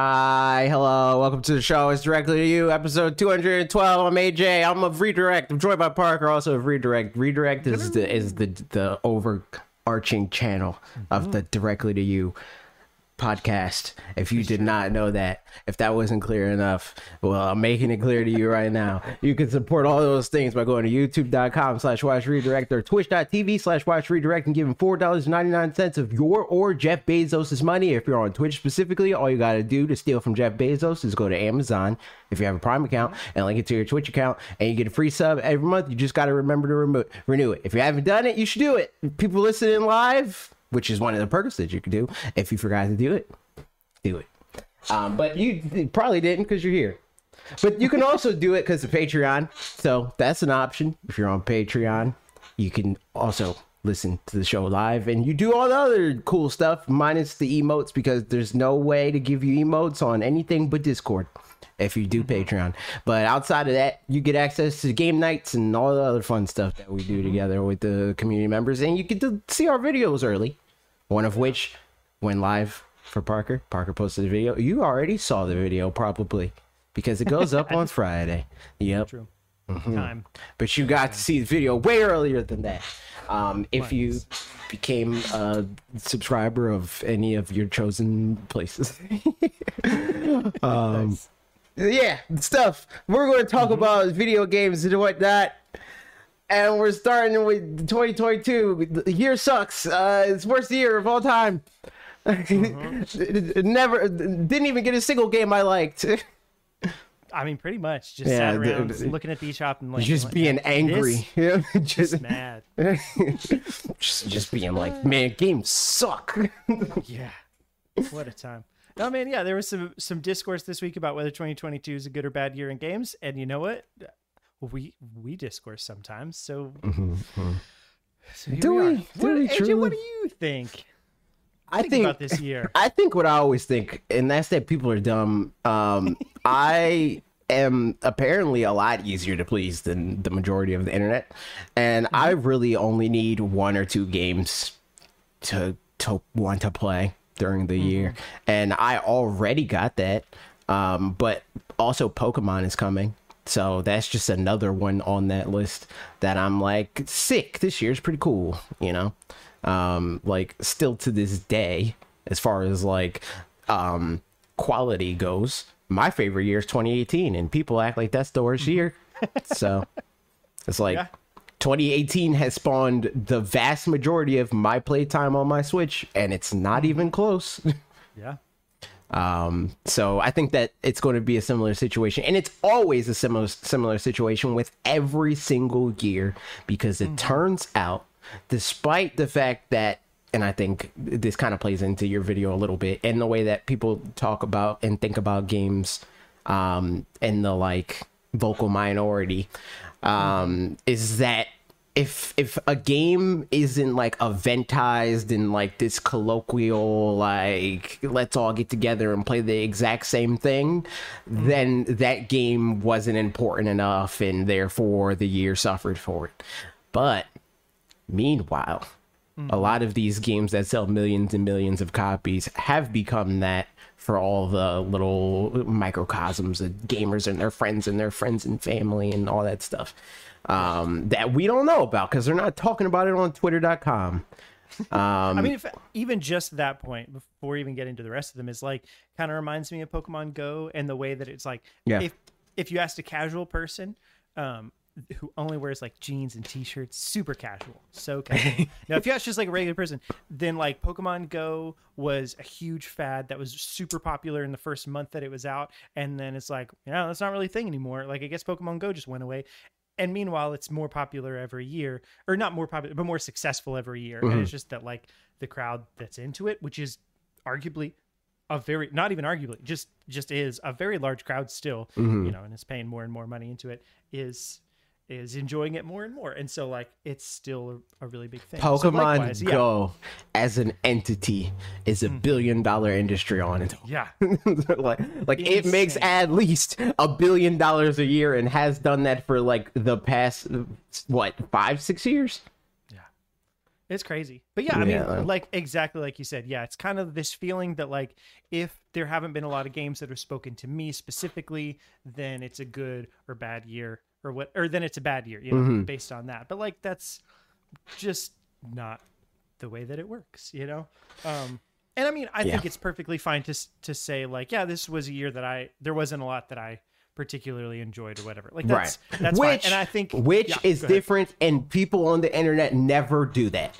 Hi, hello, welcome to the show. It's directly to you, episode 212. I'm AJ. I'm of Redirect. I'm joined by Parker, also of Redirect. Redirect is the is the the overarching channel of the directly to you podcast. If you did not know that, if that wasn't clear enough, well, I'm making it clear to you right now. You can support all those things by going to youtube.com slash watch redirect or twitch.tv slash watch redirect and giving $4.99 of your or Jeff Bezos' money. If you're on Twitch specifically, all you got to do to steal from Jeff Bezos is go to Amazon if you have a Prime account and link it to your Twitch account and you get a free sub every month. You just got to remember to renew it. If you haven't done it, you should do it. People listening live, which is one of the perks that you can do. If you forgot to do it, do it. Um, but you probably didn't because you're here. But you can also do it because of Patreon. So that's an option. If you're on Patreon, you can also listen to the show live and you do all the other cool stuff minus the emotes because there's no way to give you emotes on anything but Discord if you do Patreon. But outside of that, you get access to game nights and all the other fun stuff that we do together with the community members. And you get to see our videos early, one of which went live for Parker. Parker posted a video. You already saw the video probably because it goes up on Friday. Yep. True. Mm-hmm. Time. But you got to see the video way earlier than that. Um, if you became a subscriber of any of your chosen places. um, yeah, stuff. We're going to talk about video games and whatnot. And we're starting with 2022. The year sucks. Uh, it's worst year of all time. Never didn't even get a single game I liked. I mean, pretty much just Yeah, sat around the- looking at the eShop and like just like, being angry. Yeah, just, is mad. just just being like, man, games suck. Yeah. What a time. No man, yeah, there was some some discourse this week about whether 2022 is a good or bad year in games, and you know what? We we discourse sometimes, so. so here Do we? we? Do What, we AJ, what do you think? I Think think about this year. I think what I always think, and that's that people are dumb. Um, I am apparently a lot easier to please than the majority of the internet, and I really only need one or two games to to want to play during the year, and I already got that. Um, but also Pokemon is coming. So that's just another one on that list that I'm like sick. This year's pretty cool, you know. Um, like still to this day, as far as like um quality goes, my favorite year is 2018, and people act like that's the worst year. so it's like Yeah. 2018 has spawned the vast majority of my playtime on my Switch, and it's not even close. Yeah. Um, so I think that it's going to be a similar situation, and it's always a similar similar situation with every single year because it turns out, despite the fact that, and I think this kind of plays into your video a little bit, and the way that people talk about and think about games, um, and the like vocal minority, um, is that if if a game isn't like eventized in like this colloquial like let's all get together and play the exact same thing mm-hmm. then that game wasn't important enough and therefore the year suffered for it. But meanwhile a mm-hmm. lot of these games that sell millions and millions of copies have become that for all the little microcosms of gamers and their friends and their friends and family and all that stuff um, that we don't know about because they're not talking about it on twitter.com I mean, if, even just that point, before we even get into the rest of them, is like kind of reminds me of Pokemon Go and the way that it's like, Yeah. if if you asked a casual person, um, who only wears like jeans and t-shirts, super casual, so casual. now, if you ask just like a regular person, then like Pokemon Go was a huge fad that was super popular in the first month that it was out, and then it's like, yeah, that's not really a thing anymore. Like, I guess Pokemon Go just went away. And meanwhile, it's more popular every year, or not more popular, but more successful every year. And mm-hmm. it's just that like the crowd that's into it, which is arguably a very not even arguably just just is a very large crowd still mm-hmm. you know and is paying more and more money into it is is enjoying it more and more. And so like it's still a, a really big thing. So pokemon likewise, yeah. go as an entity is a mm. billion dollar industry on it. Yeah. Like, like it makes at least a billion dollars a year and has done that for like the past what five six years? Yeah. It's crazy. But yeah, I mean, Yeah, like- like exactly like you said. Yeah, it's kind of this feeling that like if there haven't been a lot of games that are spoken to me specifically, then it's a good or bad year or what or then it's a bad year, you know, Mm-hmm. based on that. But like that's just not the way that it works, you know? Um and I mean, I think it's perfectly fine to to say like, yeah, this was a year that I there wasn't a lot that I particularly enjoyed or whatever. Like that's right. that's which, fine. And I think which yeah, is different, and people on the internet never do that.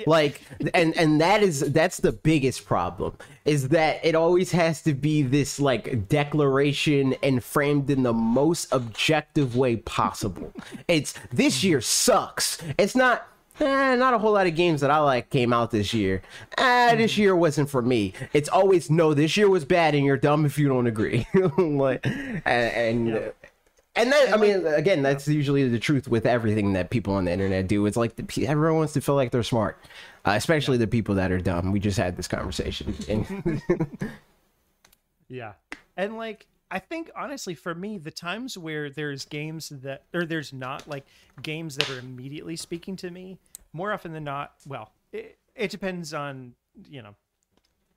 Like, and and that is that's the biggest problem is that it always has to be this like declaration and framed in the most objective way possible. It's this year sucks. It's not. Eh, not a whole lot of games that I like came out this year. Ah, this year wasn't for me. It's always no. This year was bad, and you're dumb if you don't agree. like, and, and. And that, I mean, again, that's usually the truth with everything that people on the internet do. It's like the, everyone wants to feel like they're smart, uh, especially the people that are dumb. We just had this conversation. And Yeah. And like I think honestly for me the times where there's games that or there's not like games that are immediately speaking to me more often than not well it, it depends on you know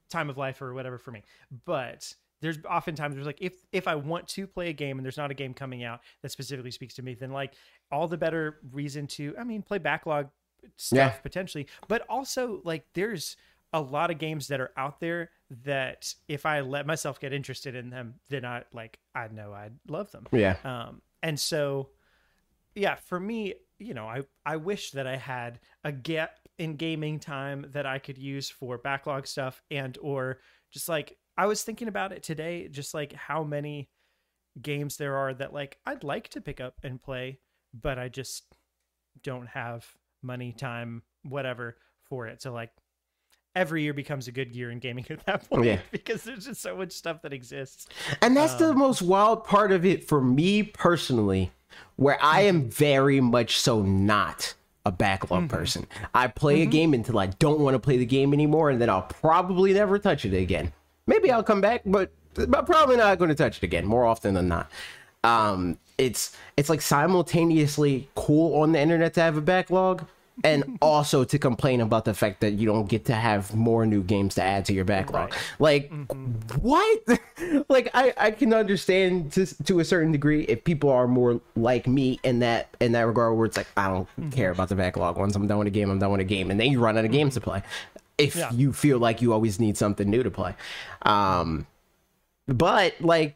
time of life or whatever for me but there's oftentimes there's like if if I want to play a game and there's not a game coming out that specifically speaks to me then like all the better reason to I mean play backlog stuff Yeah. potentially but also like there's a lot of games that are out there that if I let myself get interested in them, then I like I know I'd love them. yeah, Um, and so, yeah, for me, you know, I I wish that I had a gap in gaming time that I could use for backlog stuff and or just like I was thinking about it today, just like how many games there are that like I'd like to pick up and play, but I just don't have money, time, whatever for it. So like every year becomes a good year in gaming at that point Yeah. because there's just so much stuff that exists. and that's the um, most wild part of it for me personally, where I mm-hmm. am very much so not a backlog mm-hmm. person. I play a mm-hmm. game until I don't want to play the game anymore, and then I'll probably never touch it again. Maybe I'll come back, but but probably not going to touch it again more often than not. Um, it's it's like simultaneously cool on the internet to have a backlog and also to complain about the fact that you don't get to have more new games to add to your backlog. Like mm-hmm. what? like I I can understand to to a certain degree if people are more like me in that in that regard where it's like I don't mm-hmm. care about the backlog. Once I'm done with a game, I'm done with a game, and then you run out of games to mm-hmm. play. If Yeah. you feel like you always need something new to play, um, but like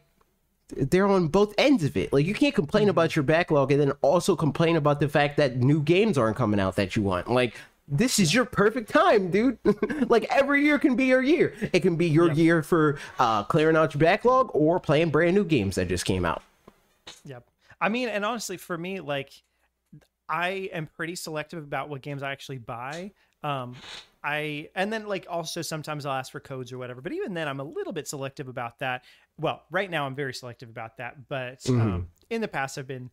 they're on both ends of it. Like you can't complain about your backlog and then also complain about the fact that new games aren't coming out that you want. Like this is your perfect time, dude. like every year can be your year. It can be your year for uh clearing out your backlog or playing brand new games that just came out. Yep. I mean, and honestly, for me, like, I am pretty selective about what games I actually buy. Um, I and then like also sometimes I'll ask for codes or whatever, but even then I'm a little bit selective about that. Well, right now I'm very selective about that, but um, in the past I've been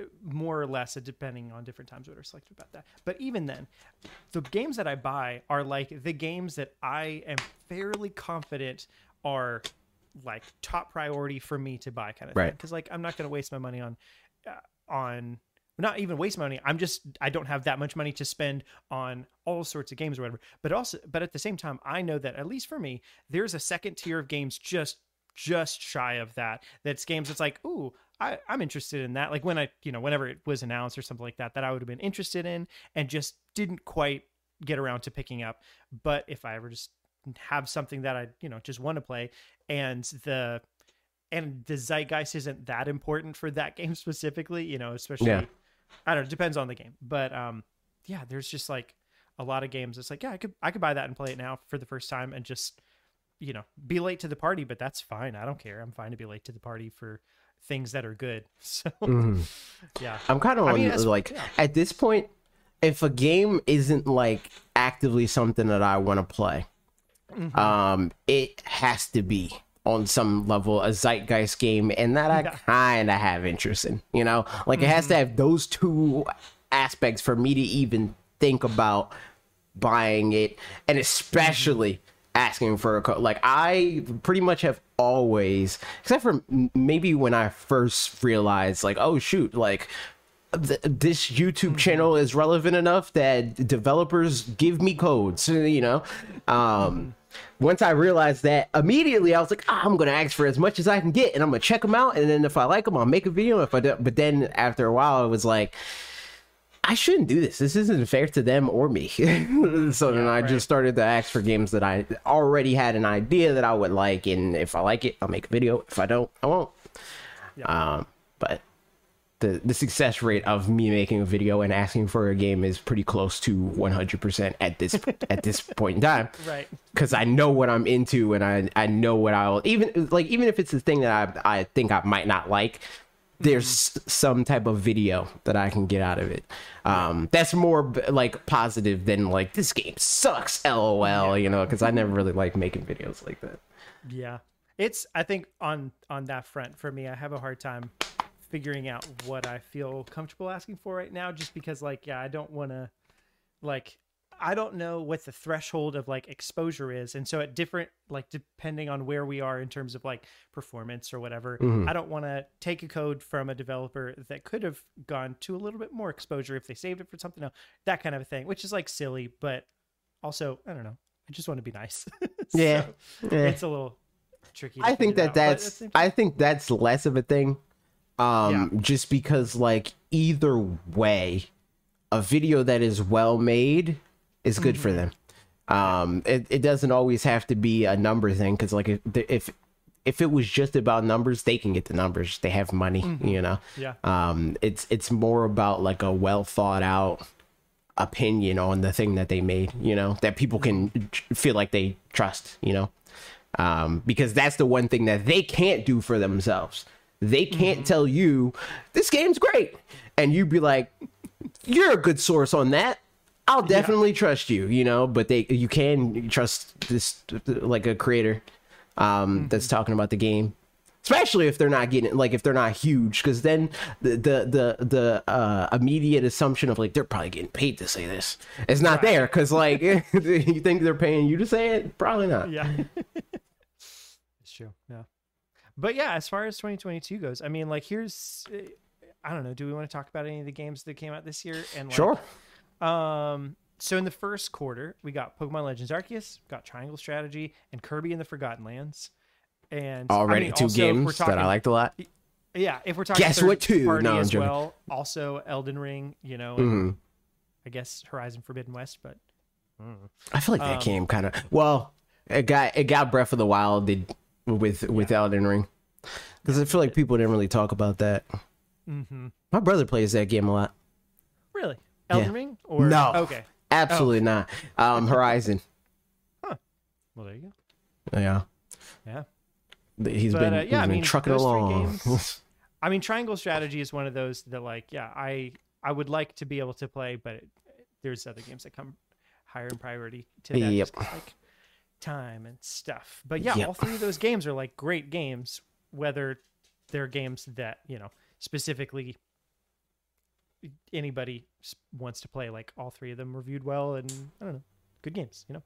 uh, more or less, uh, depending on different times, what are selective about that. But even then, the games that I buy are like the games that I am fairly confident are like top priority for me to buy kind of thing. Because like I'm not going to waste my money on uh, on not even waste money. I'm just I don't have that much money to spend on all sorts of games or whatever. But also, but at the same time, I know that at least for me, there's a second tier of games just just shy of that. That's games that's like, ooh, I, I'm interested in that. Like when I, you know, whenever it was announced or something like that, that I would have been interested in and just didn't quite get around to picking up. But if I ever just have something that I, you know, just want to play and the and the zeitgeist isn't that important for that game specifically, you know, especially Yeah. I don't know, it depends on the game. But um yeah, there's just like a lot of games. It's like, yeah, I could I could buy that and play it now for the first time and just you know, be late to the party, but that's fine. I don't care. I'm fine to be late to the party for things that are good. So yeah. I'm kind of on mean, like yeah. at this point, if a game isn't like actively something that I want to play, Mm-hmm. um, it has to be on some level a zeitgeist game, and that I kind of have interest in. You know, like it has Mm-hmm. to have those two aspects for me to even think about buying it, and especially. Asking for a code, like I pretty much have always, except for maybe when I first realized, like, oh shoot, like th- this YouTube channel is relevant enough that developers give me codes, you know. Um, once I realized that, immediately I was like, ah, I'm gonna ask for as much as I can get, and I'm gonna check them out, and then if I like them, I'll make a video. If I don't, but then after a while, it was like. I shouldn't do this. This isn't fair to them or me. so then I right. just started to ask for games that I already had an idea that I would like, and if I like it, I'll make a video. If I don't, I won't. Um, but the the success rate of me making a video and asking for a game is pretty close to 100% at this at this point in time Right. because I know what I'm into and I I know what I'll even like even if it's a thing that I I think I might not like there's some type of video that I can get out of it. Um, that's more like positive than like this game sucks, lol. You know, because I never really like making videos like that. Yeah. It's I think on on that front for me, I have a hard time figuring out what I feel comfortable asking for right now just because like yeah, I don't want to like I don't know what the threshold of like exposure is and so at different like depending on where we are in terms of like performance or whatever, mm-hmm. I don't want to take a code from a developer that could have gone to a little bit more exposure if they saved it for something else, that kind of a thing, which is like silly, but also, I don't know. I just want to be nice. Yeah. So, Yeah. It's a little tricky. I think that out, but at the that's I think that's less of a thing. Um just because like either way a video that is well made is good for them. Um it, it doesn't always have to be a number thing cuz like if if if it was just about numbers they can get the numbers. They have money, you know. Yeah. Um it's it's more about like a well thought out opinion on the thing that they made, you know, that people can feel like they trust, you know, um, because that's the one thing that they can't do for themselves. They can't tell you this game's great, and you'd be like, "You're a good source on that. I'll definitely trust you," you know. But they, you can trust this like a creator um, that's talking about the game especially if they're not getting like if they're not huge because then the the the, the uh, immediate assumption of like they're probably getting paid to say this is not there because like you think they're paying you to say it probably not yeah. it's true. Yeah. But yeah, as far as 2022 goes, I mean, like, here's, uh, I don't know. Do we want to talk about any of the games that came out this year? And like, sure Um, so in the first quarter, we got Pokemon Legends Arceus, got Triangle Strategy, and Kirby and the Forgotten Lands. And I already mean, two also, games that i talking- liked a lot Yeah, if we're talking about Guess what, too? party No, as joking. well, also Elden Ring, you know, and Mhm. I guess Horizon Forbidden West, but i feel like that Um, game kind of well it got it got breath of the wild did with with elden ring. Because i feel like people didn't really talk about that. Mm-hmm. my brother plays that game a lot. Really? Elden Yeah. Ring? Or No. Okay, absolutely not. Um horizon. Huh. well there you go. yeah. Yeah, he's But, been, uh, yeah, he's I been mean, trucking along. games- I mean, Triangle Strategy is one of those that, like, yeah, I I would like to be able to play, but it, there's other games that come higher in priority to that, Yep. just 'cause, like time and stuff. But yeah, Yep. all three of those games are like great games, whether they're games that you know specifically anybody wants to play. Like all three of them reviewed well, and I don't know, good games, you know.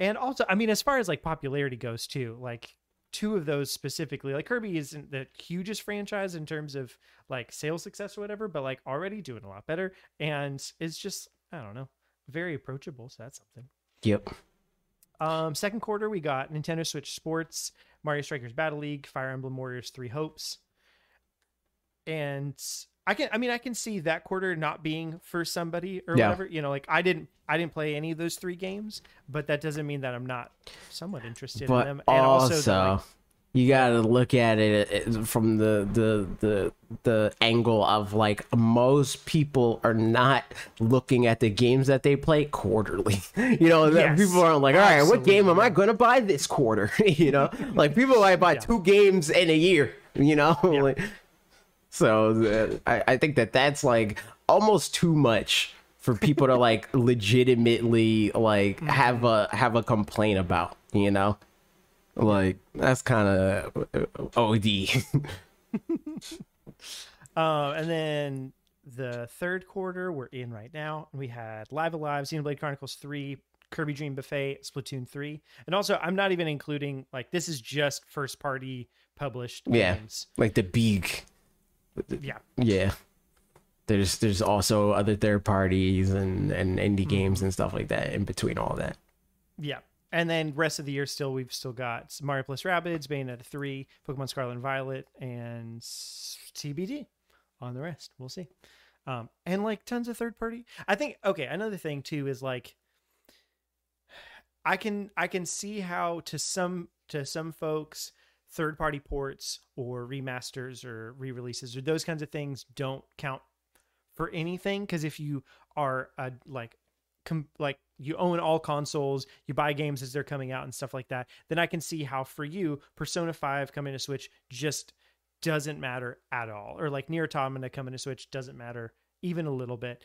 And also, I mean, as far as like popularity goes, too, like two of those specifically, like Kirby isn't the hugest franchise in terms of like sales success or whatever, but like already doing a lot better, and it's just I don't know, very approachable. So that's something. yep Um, second quarter, we got Nintendo Switch Sports, Mario Strikers Battle League, Fire Emblem Warriors Three Hopes, and I can, I mean, I can see that quarter not being for somebody or Yeah. whatever. You know, like I didn't, I didn't play any of those three games, but that doesn't mean that I'm not somewhat interested but in them. And also, also, that, like, you gotta look at it from the the the the angle of like most people are not looking at the games that they play quarterly. You know Yes, people aren't like all right what game am i gonna buy this quarter? You know? Like people might buy Yeah. two games in a year you know? Like, so uh, I, I think that that's like almost too much for people to like legitimately like have a have a complaint about you know like that's kind of od Uh, and then the third quarter we're in right now, we had Live Alive, Xenoblade Chronicles 3, Kirby Dream Buffet, Splatoon 3. And also, I'm not even including, like, this is just first party published Yeah. games. like the big Yeah. yeah there's there's also other third parties and and indie Mm-hmm. games and stuff like that in between all that. Yeah. And then rest of the year still we've still got Mario plus Rabbids, Bayonetta 3, Pokemon Scarlet and Violet, and TBD on the rest. We'll see. Um, and like tons of third party. I think okay, another thing too is like I can I can see how to some to some folks third party ports or remasters or re-releases or those kinds of things don't count for anything because if you are a like com- like you own all consoles, you buy games as they're coming out and stuff like that, then I can see how for you Persona 5 coming to Switch just doesn't matter at all. Or like NieR Automata coming to Switch doesn't matter even a little bit.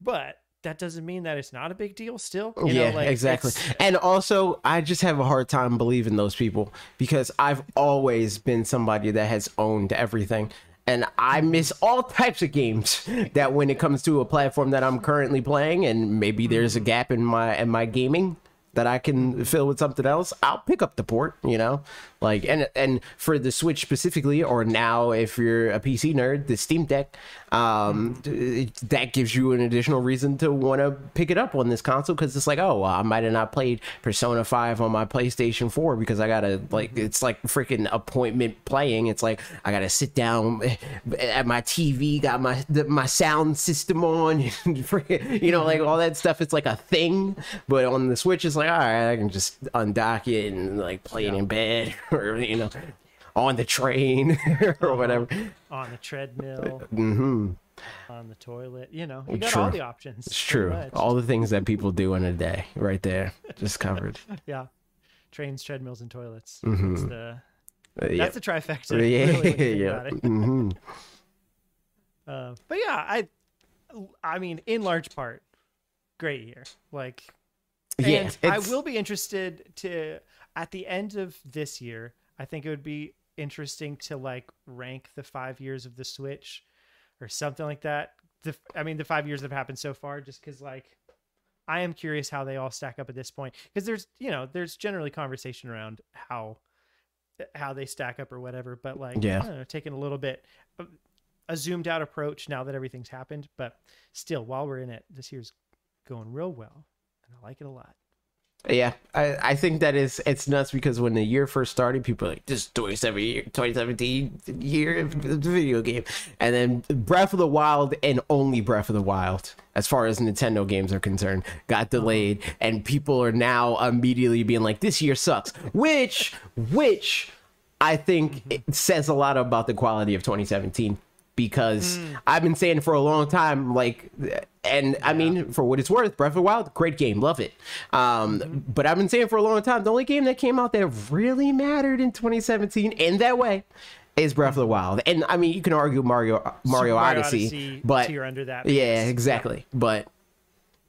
But that doesn't mean that it's not a big deal still. Oh, you know, yeah, like, exactly. And also, I just have a hard time believing those people because I've always been somebody that has owned everything. And I hmm. miss all types of games that when it comes to a platform that I'm currently playing and maybe there's a hmm. gap in my in my gaming that I can fill with something else, I'll pick up the port, you know? Like and and for the Switch specifically or now if you're a PC nerd, the Steam Deck um that gives you an additional reason to want to pick it up on this console cuz it's like, oh, well, I might have not played Persona 5 on my PlayStation 4 because I got to like it's like freaking appointment playing. It's like I got to sit down at my TV, got my my sound system on, you know, like all that stuff it's like a thing, but on the Switch it's like, all right, I can just undock it and like play it in bed or you know, on the train or whatever. on the treadmill, Mm-hmm. on the toilet, you know, you got True. all the options. It's true. much. All the things that people do in a day, right there, just covered. Yeah. Trains, treadmills, and toilets. Mm-hmm. That's the Uh, yeah, that's the trifecta. yeah, really, when you think yeah. about it. hmm Uh, but yeah, I, I mean, in large part, great year. Like, Yeah, I will be interested to at the end of this year. I think it would be interesting to like rank the five years of the Switch, or something like that. The I mean, the five years that have happened so far, just because like. I am curious how they all stack up at this point because there's you know there's generally conversation around how how they stack up or whatever but like Yeah. I don't know, taking a little bit a zoomed out approach now that everything's happened but still while we're in it this year's going real well and i like it a lot. Yeah, I, I think that is it's nuts because when the year first started, people were like this is 27 year 2017 year of the video game, and then Breath of the Wild and only Breath of the Wild, as far as Nintendo games are concerned, got uh-huh. delayed, and people are now immediately being like this year sucks, which which I think mm-hmm. it says a lot about the quality of 2017 because I've been saying for a long time, like, and I mean, for what it's worth, Breath of the Wild, great game, love it. Um, but I've been saying for a long time, the only game that came out that really mattered in 2017 in that way is Breath of the Wild. And I mean, you can argue Mario Mario, Super Odyssey, but you're under that yeah, exactly. But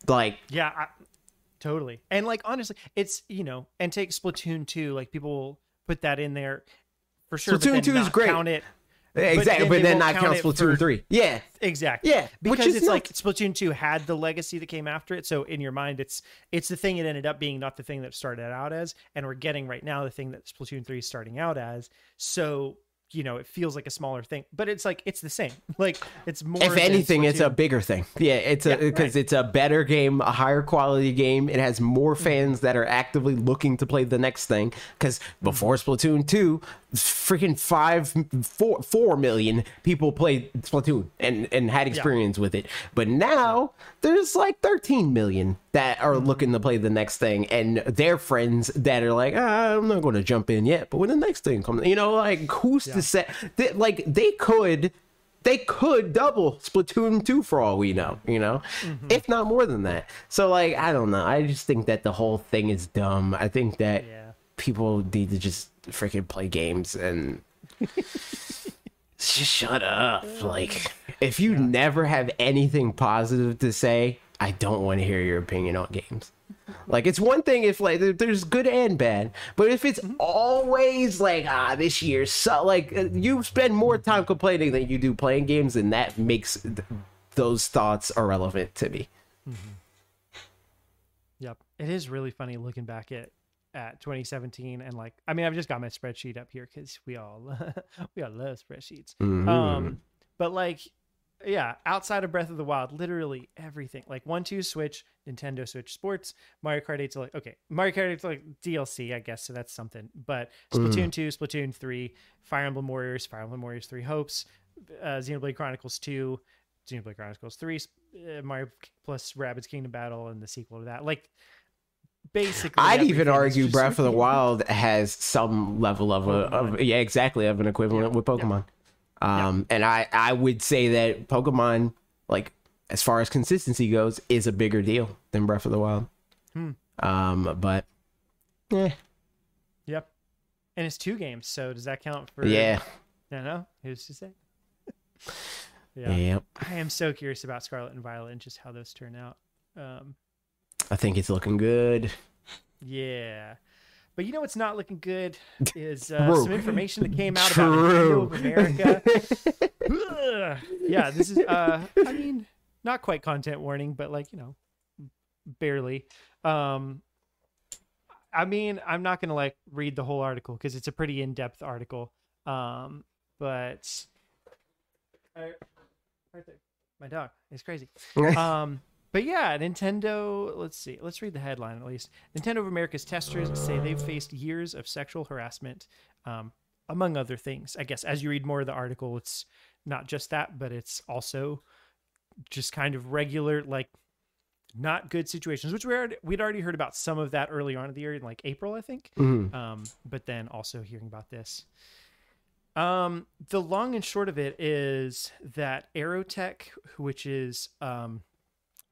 like, yeah I, totally and like honestly it's you know and take splatoon 2 like people will put that in there for sure Splatoon 2 is great. count it exactly, then but then, won't not count count it Splatoon for- 3. Yeah. Exactly. Yeah, which Because is it's like. Splatoon 2 had the legacy that came after it. So in your mind, it's it's the thing it ended up being, not the thing that it started out as. And we're getting right now the thing that Splatoon 3 is starting out as. So, you know, it feels like a smaller thing. But it's like it's the same. Like it's more if anything it's a bigger thing yeah it's a Yeah, because right. it's a better game a higher quality game it has more mm-hmm. fans that are actively looking to play the next thing because before splatoon 2 freaking five four four million people played splatoon and and had experience with it but now there's like 13 million that are looking to play the next thing and their friends that are like ah, i'm not going to jump in yet but when the next thing comes you know like who's to say they, like they could they could double Splatoon 2 for all we know, you know, if not more than that. So, like, I don't know. I just think that the whole thing is dumb. I think that Yeah. people need to just freaking play games and just shut up. Like, if you never have anything positive to say, I don't want to hear your opinion on games. Like it's one thing if like there's good and bad, but if it's always like ah this year so like uh, you spend more time complaining than you do playing games, and that makes th- those thoughts irrelevant to me. Yep. It is really funny looking back at at 2017 and like I mean I've just got my spreadsheet up here cuz we all we all love spreadsheets. Mhm. Um but like yeah, outside of Breath of the Wild, literally everything. Like one, two, Switch, Nintendo Switch Sports, Mario Kart 8's like okay, Mario Kart 8's like DLC, I guess, so that's something. But Splatoon 2, Splatoon 3, Fire Emblem Warriors, Fire Emblem Warriors 3 Hopes, uh, Xenoblade Chronicles 2, Xenoblade Chronicles 3, uh, Mario plus Rabbids Kingdom Battle, and the sequel to that. Like basically, I'd even argue Breath of the Wild has some level of a of, yeah, exactly of an equivalent with Pokemon. Um, and I I would say that Pokemon, like as far as consistency goes, is a bigger deal than Breath of the Wild. Hmm. Um, but yeah, Yep. And it's two games, so does that count for? yeah, I don't know. Who's to say? yeah. yep. I am so curious about Scarlet and Violet and just how those turn out. Um, I think it's looking good. yeah. But you know what's not looking good is uh, some information that came out about Nintendo of America. Yeah, this is. Uh, I mean, not quite content warning, but like you know, barely. Um, I mean, I'm not gonna like read the whole article because it's a pretty in-depth article. Um, but I, right there, my dog is crazy. Um, but yeah, Nintendo. Let's see. Let's read the headline at least. Nintendo of America's testers say they've faced years of sexual harassment, um, among other things. I guess as you read more of the article, it's not just that, but it's also just kind of regular, like not good situations, which we already, we'd already heard about some of that early on in the year, in like April, I think. Mhm. Um, but then also hearing about this. Um, the long and short of it is that Aerotek, which is um,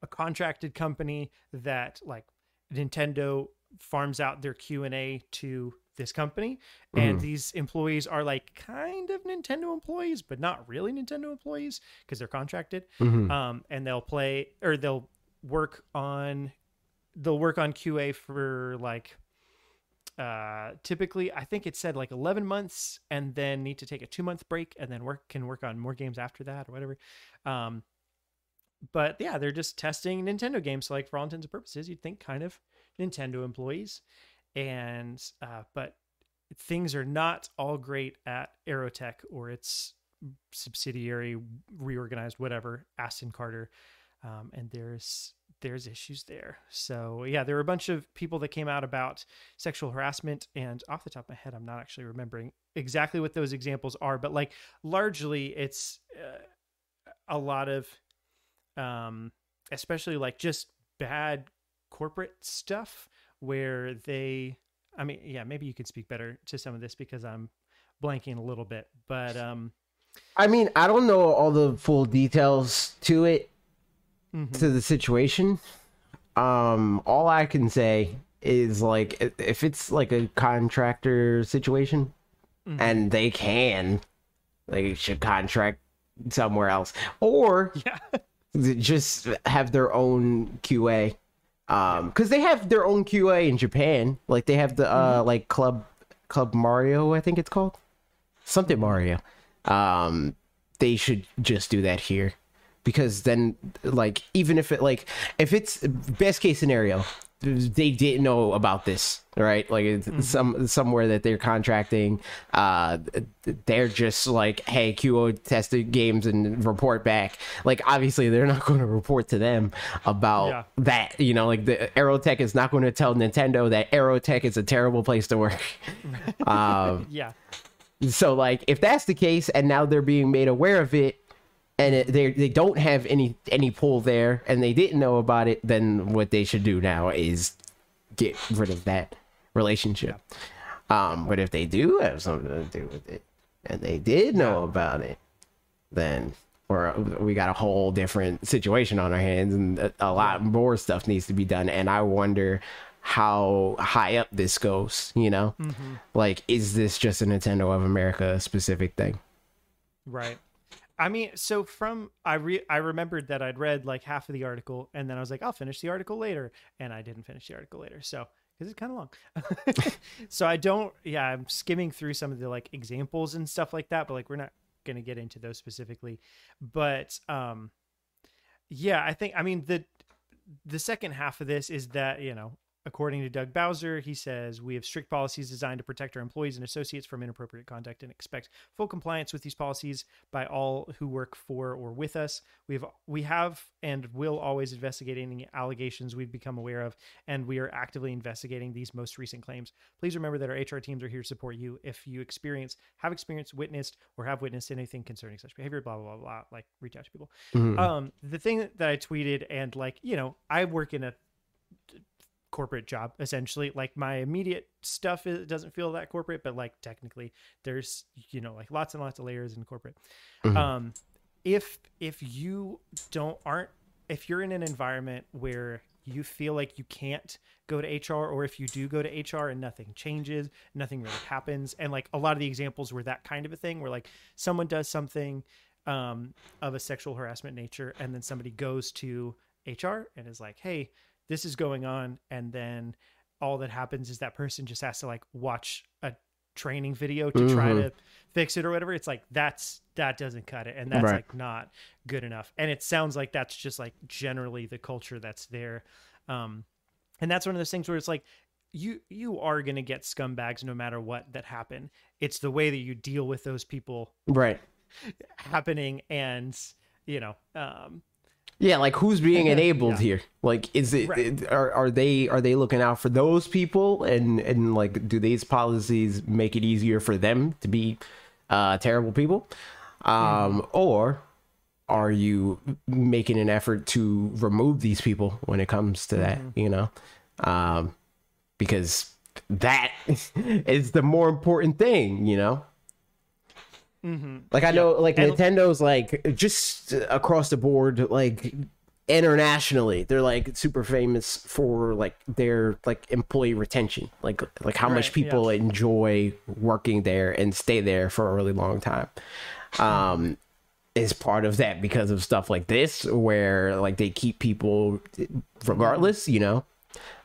a contracted company that like Nintendo farms out their Q and A to this company, and these employees are like kind of Nintendo employees, but not really Nintendo employees because they're contracted. Mhm. Um, and they'll play or they'll work on they'll work on QA for like uh typically i think it said like 11 months and then need to take a two month break and then work can work on more games after that or whatever um but yeah they're just testing nintendo games so like for all intents and purposes you'd think kind of nintendo employees and uh but things are not all great at aerotek or its subsidiary reorganized whatever aston carter um, and there's there's issues there. So yeah, there were a bunch of people that came out about sexual harassment, and off the top of my head, I'm not actually remembering exactly what those examples are, but like largely, it's uh, a lot of, um, especially like just bad corporate stuff where they. I mean, yeah, maybe you could speak better to some of this because I'm blanking a little bit, but um, I mean, I don't know all the full details to it mhm. to the situation. Um, all I can say is like if it's like a contractor situation Mhm. and they can, they should contract somewhere else or yeah, just have their own QA. Um, because they have their own QA in Japan. Like they have the uh like Club Club Mario, I think it's called something Mario. Um, they should just do that here because then like even if it like if it's best case scenario they didn't know about this right? Like it's some somewhere that they're contracting uh they're just like hey qo tested games and report back. Like obviously they're not going to report to them about Yeah. that you know? Like the aerotek is not going to tell nintendo that aerotek is a terrible place to work. Um yeah, so like if that's the case and now they're being made aware of it and it, they they don't have any any pull there and they didn't know about it then what they should do now is get rid of that relationship. Um but if they do have something to do with it and they did know about it then or we got a whole different situation on our hands and a, a lot more stuff needs to be done and i wonder how high up this goes you know? Like is this just a nintendo of america specific thing? Right. I mean, so from I re I remembered that I'd read like half of the article, and then I was like, I'll finish the article later, and I didn't finish the article later. So because it's kind of long, so I don't. Yeah, I'm skimming through some of the like examples and stuff like that, but like we're not gonna get into those specifically. But um, yeah, I think I mean the the second half of this is that you know according to Doug Bowser, he says we have strict policies designed to protect our employees and associates from inappropriate conduct and expect full compliance with these policies by all who work for or with us. We have we have and will always investigate any allegations we've become aware of, and we are actively investigating these most recent claims. Please remember that our HR teams are here to support you if you experience, have experienced, witnessed, or have witnessed anything concerning such behavior. Blah blah blah blah. Like reach out to people. Mhm. Um, the thing that I tweeted and like you know I work in a corporate job essentially like my immediate stuff is, doesn't feel that corporate but like technically there's you know like lots and lots of layers in corporate Mhm. um if if you don't aren't if you're in an environment where you feel like you can't go to HR or if you do go to HR and nothing changes, nothing really happens. And like a lot of the examples were that kind of a thing where like someone does something um, of a sexual harassment nature and then somebody goes to HR and is like, hey, this is going on. And then all that happens is that person just has to like watch a training video to try Mhm. to fix it or whatever. It's like that's that doesn't cut it. And that's Right. like not good enough. And it sounds like that's just like generally the culture that's there. Um, and that's one of those things where it's like you you are going to get scumbags no matter what that happen. It's the way that you deal with those people Right. happening and you know um Yeah, like who's being enabled Yeah. here? Like, is it, Right. it- are are they are they looking out for those people and and like do these policies make it easier for them to be uh terrible people, um, Mm-hmm. or are you making an effort to remove these people when it comes to that? Mm-hmm. You know, um, because that is the more important thing. You know. Like I know, like And- Nintendo's like just across the board, like internationally, they're like super famous for like their like employee retention, like like how much Right, people enjoy working there and stay there for a really long time. Um, is part of that because of stuff like this, where like they keep people regardless, you know.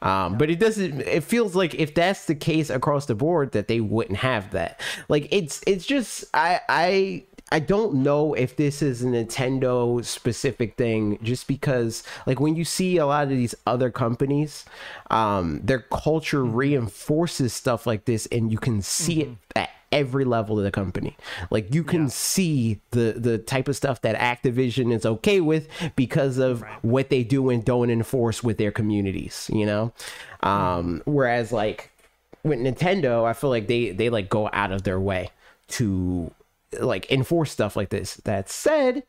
Um, but it doesn't. It feels like if that's the case across the board, that they wouldn't have that. Like it's it's just I I I don't know if this is a Nintendo specific thing. Just because like when you see a lot of these other companies, um, their culture reinforces stuff like this, and you can see it at every level of the company. Like you can see the the type of stuff that Activision is okay with because of what they do and don't enforce with their communities, you know? Um whereas like with Nintendo, I feel like they they like go out of their way to like enforce stuff like this. That said,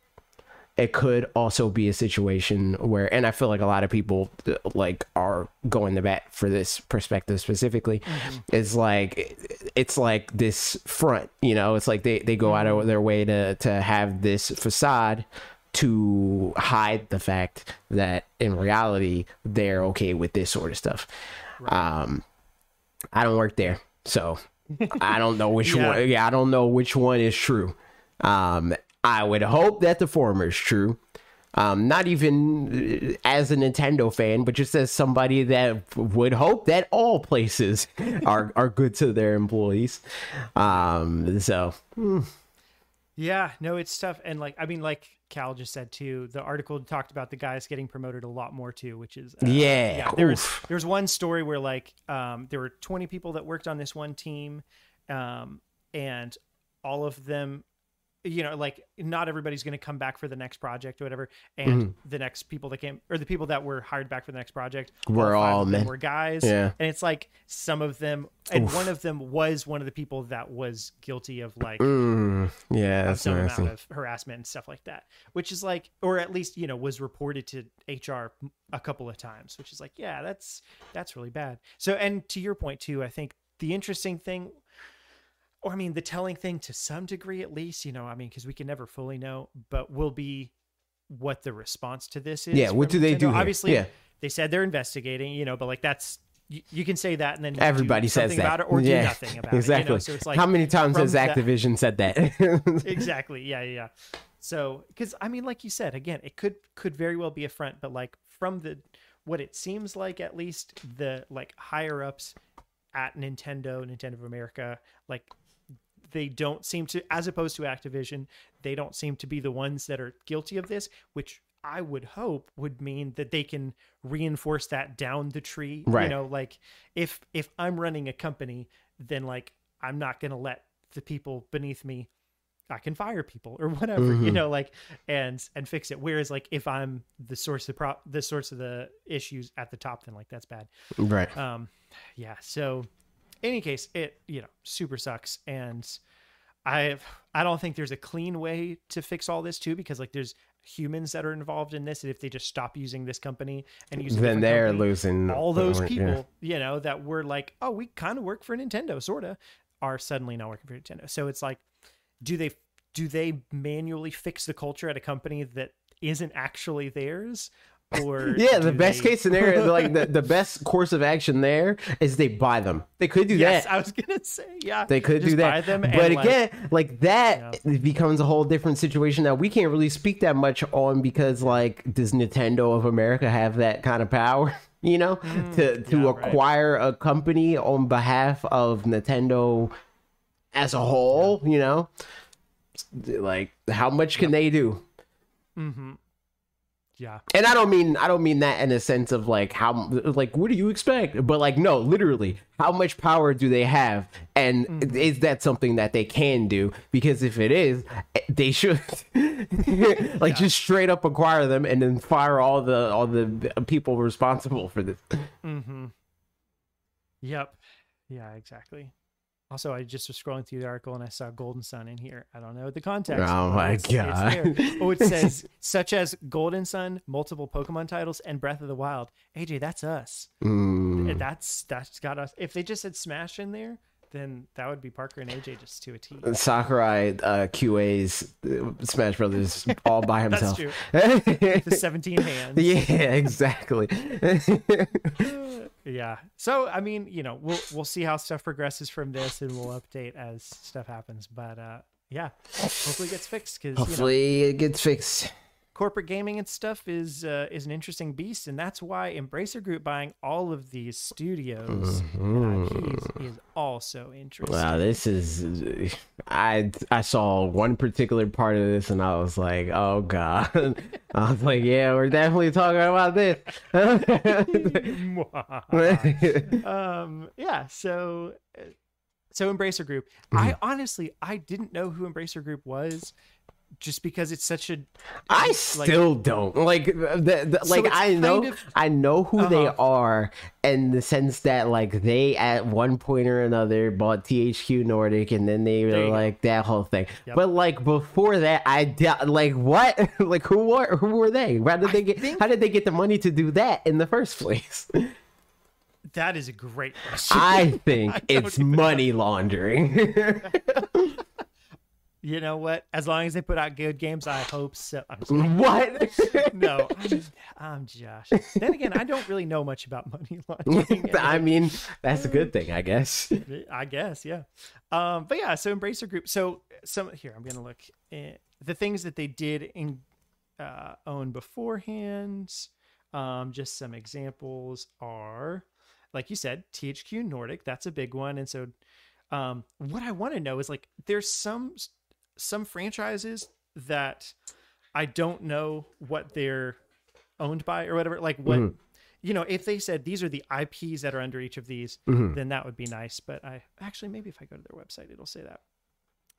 it could also be a situation where and i feel like a lot of people like are going to bat for this perspective specifically it's like it's like this front you know? It's like they, they go out of their way to to have this facade to hide the fact that in reality they're okay with this sort of stuff. Um i don't work there so i don't know which Yeah. one yeah i don't know which one is true. Um i would hope that the former is true. Um not even uh, as a nintendo fan but just as somebody that would hope that all places are are good to their employees. Um so yeah no it's tough. And like i mean like cal just said too the article talked about the guys getting promoted a lot more too which is uh, Yeah, there was oof. there was one story where like um there were 20 people that worked on this one team um and all of them you know like not everybody's going to come back for the next project or whatever and Mm-hmm. the next people that came or the people that were hired back for the next project Were all them men. were guys Yeah. and it's like some of them and one of them was one of the people that was guilty of like mm, yeah that's some nasty. amount of harassment and stuff like that which is like or at least you know was reported to hr a couple of times which is like yeah that's that's really bad so and to your point too i think the interesting thing or i mean the telling thing to some degree at least you know i mean because we can never fully know but will be what the response to this is Yeah, what do they Nintendo. do here? obviously Yeah. they said they're investigating you know but like that's you, you can say that and then Everybody says that. about it or yeah, do nothing about exactly. it you know? so it's like how many times has that- Activision said that? exactly yeah yeah yeah so because i mean like you said again it could could very well be a front but like from the what it seems like at least the like higher ups at nintendo nintendo of america like they don't seem to as opposed to activision they don't seem to be the ones that are guilty of this which I would hope would mean that they can reinforce that down the tree. Right. You know, like if if I'm running a company, then like I'm not gonna let the people beneath me I can fire people or whatever, Mm-hmm. you know, like and and fix it. Whereas like if I'm the source of pro the source of the issues at the top, then like that's bad. Right. Um, yeah. So, any case, it you know super sucks, and I I don't think there's a clean way to fix all this too, because like there's humans that are involved in this, and if they just stop using this company and use then they're company, losing all those yeah. people, you know, that were like, oh, we kind of work for Nintendo, sorta, are suddenly not working for Nintendo. So it's like, do they do they manually fix the culture at a company that isn't actually theirs? Or Yeah, the best they- case scenario, like the, the best course of action there is they buy them. They could do Yes, that. I was gonna say, yeah. They could do that. but and, like- again, like, that it becomes a whole different situation that we can't really speak that much on because, like, does Nintendo of America have that kind of power? You know, to to Mm, yeah, right. acquire a company on behalf of Nintendo as a whole. You know, like how much can they do? Yeah. And I don't mean I don't mean that in a sense of like how like what do you expect? But like no, literally, how much power do they have? And Mm-hmm. is that something that they can do? Because if it is, they should like just straight up acquire them and then fire all the all the people responsible for this. Mhm. Yep. Yeah, exactly. Also, I just was scrolling through the article and I saw Golden Sun in here. I don't know the context. Oh my it's- it's God. there. oh, it says such as Golden Sun, multiple Pokemon titles, and Breath of the Wild. AJ, that's us. Mm. That's that's got us. If they just said Smash in there, then that would be Parker and AJ just to a T. Sakurai uh, QA's uh, Smash Brothers all by himself. That's true. The 17 hands. yeah, exactly. Yeah. So I mean, you know, we'll we'll see how stuff progresses from this, and we'll update as stuff happens. But uh, yeah, hopefully it gets fixed because you know, Hopefully it gets fixed. Corporate gaming and stuff is uh, is an interesting beast, and that's why Embracer Group buying all of these studios and IPs is also interesting. Wow, this is I I saw one particular part of this and I was like, oh god. I was like, yeah, we're definitely talking about this. um, yeah. So, uh, so Embracer Group. I honestly I didn't know who Embracer Group was, just because it's such a I like- still don't like the, the, like I know of- I know who they Uh-huh. are in the sense that like they at one point or another bought THQ Nordic and then they were go. like that whole thing. Yep. But like before that, I doubt like what like who were who were they? How did they get think- how did they get the money to do that in the first place? That is a great question. I think don't it's even know. money laundering. You know what? As long as they put out good games, I hope so. What? no, I'm, I'm Josh. Then again, I don't really know much about money laundering. I mean, that's a good thing, I guess. I guess, yeah. Um, but yeah, so Embracer Group. So some here, I'm gonna look at the things that they did in uh, own beforehand. Um, just some examples are, like you said, THQ Nordic. That's a big one. And so, um, what I want to know is like, there's some some franchises that I don't know what they're owned by or whatever. Like what you know, if they said these are the IPs that are under each of these, then that would be nice. But I actually maybe if I go to their website, it'll say that.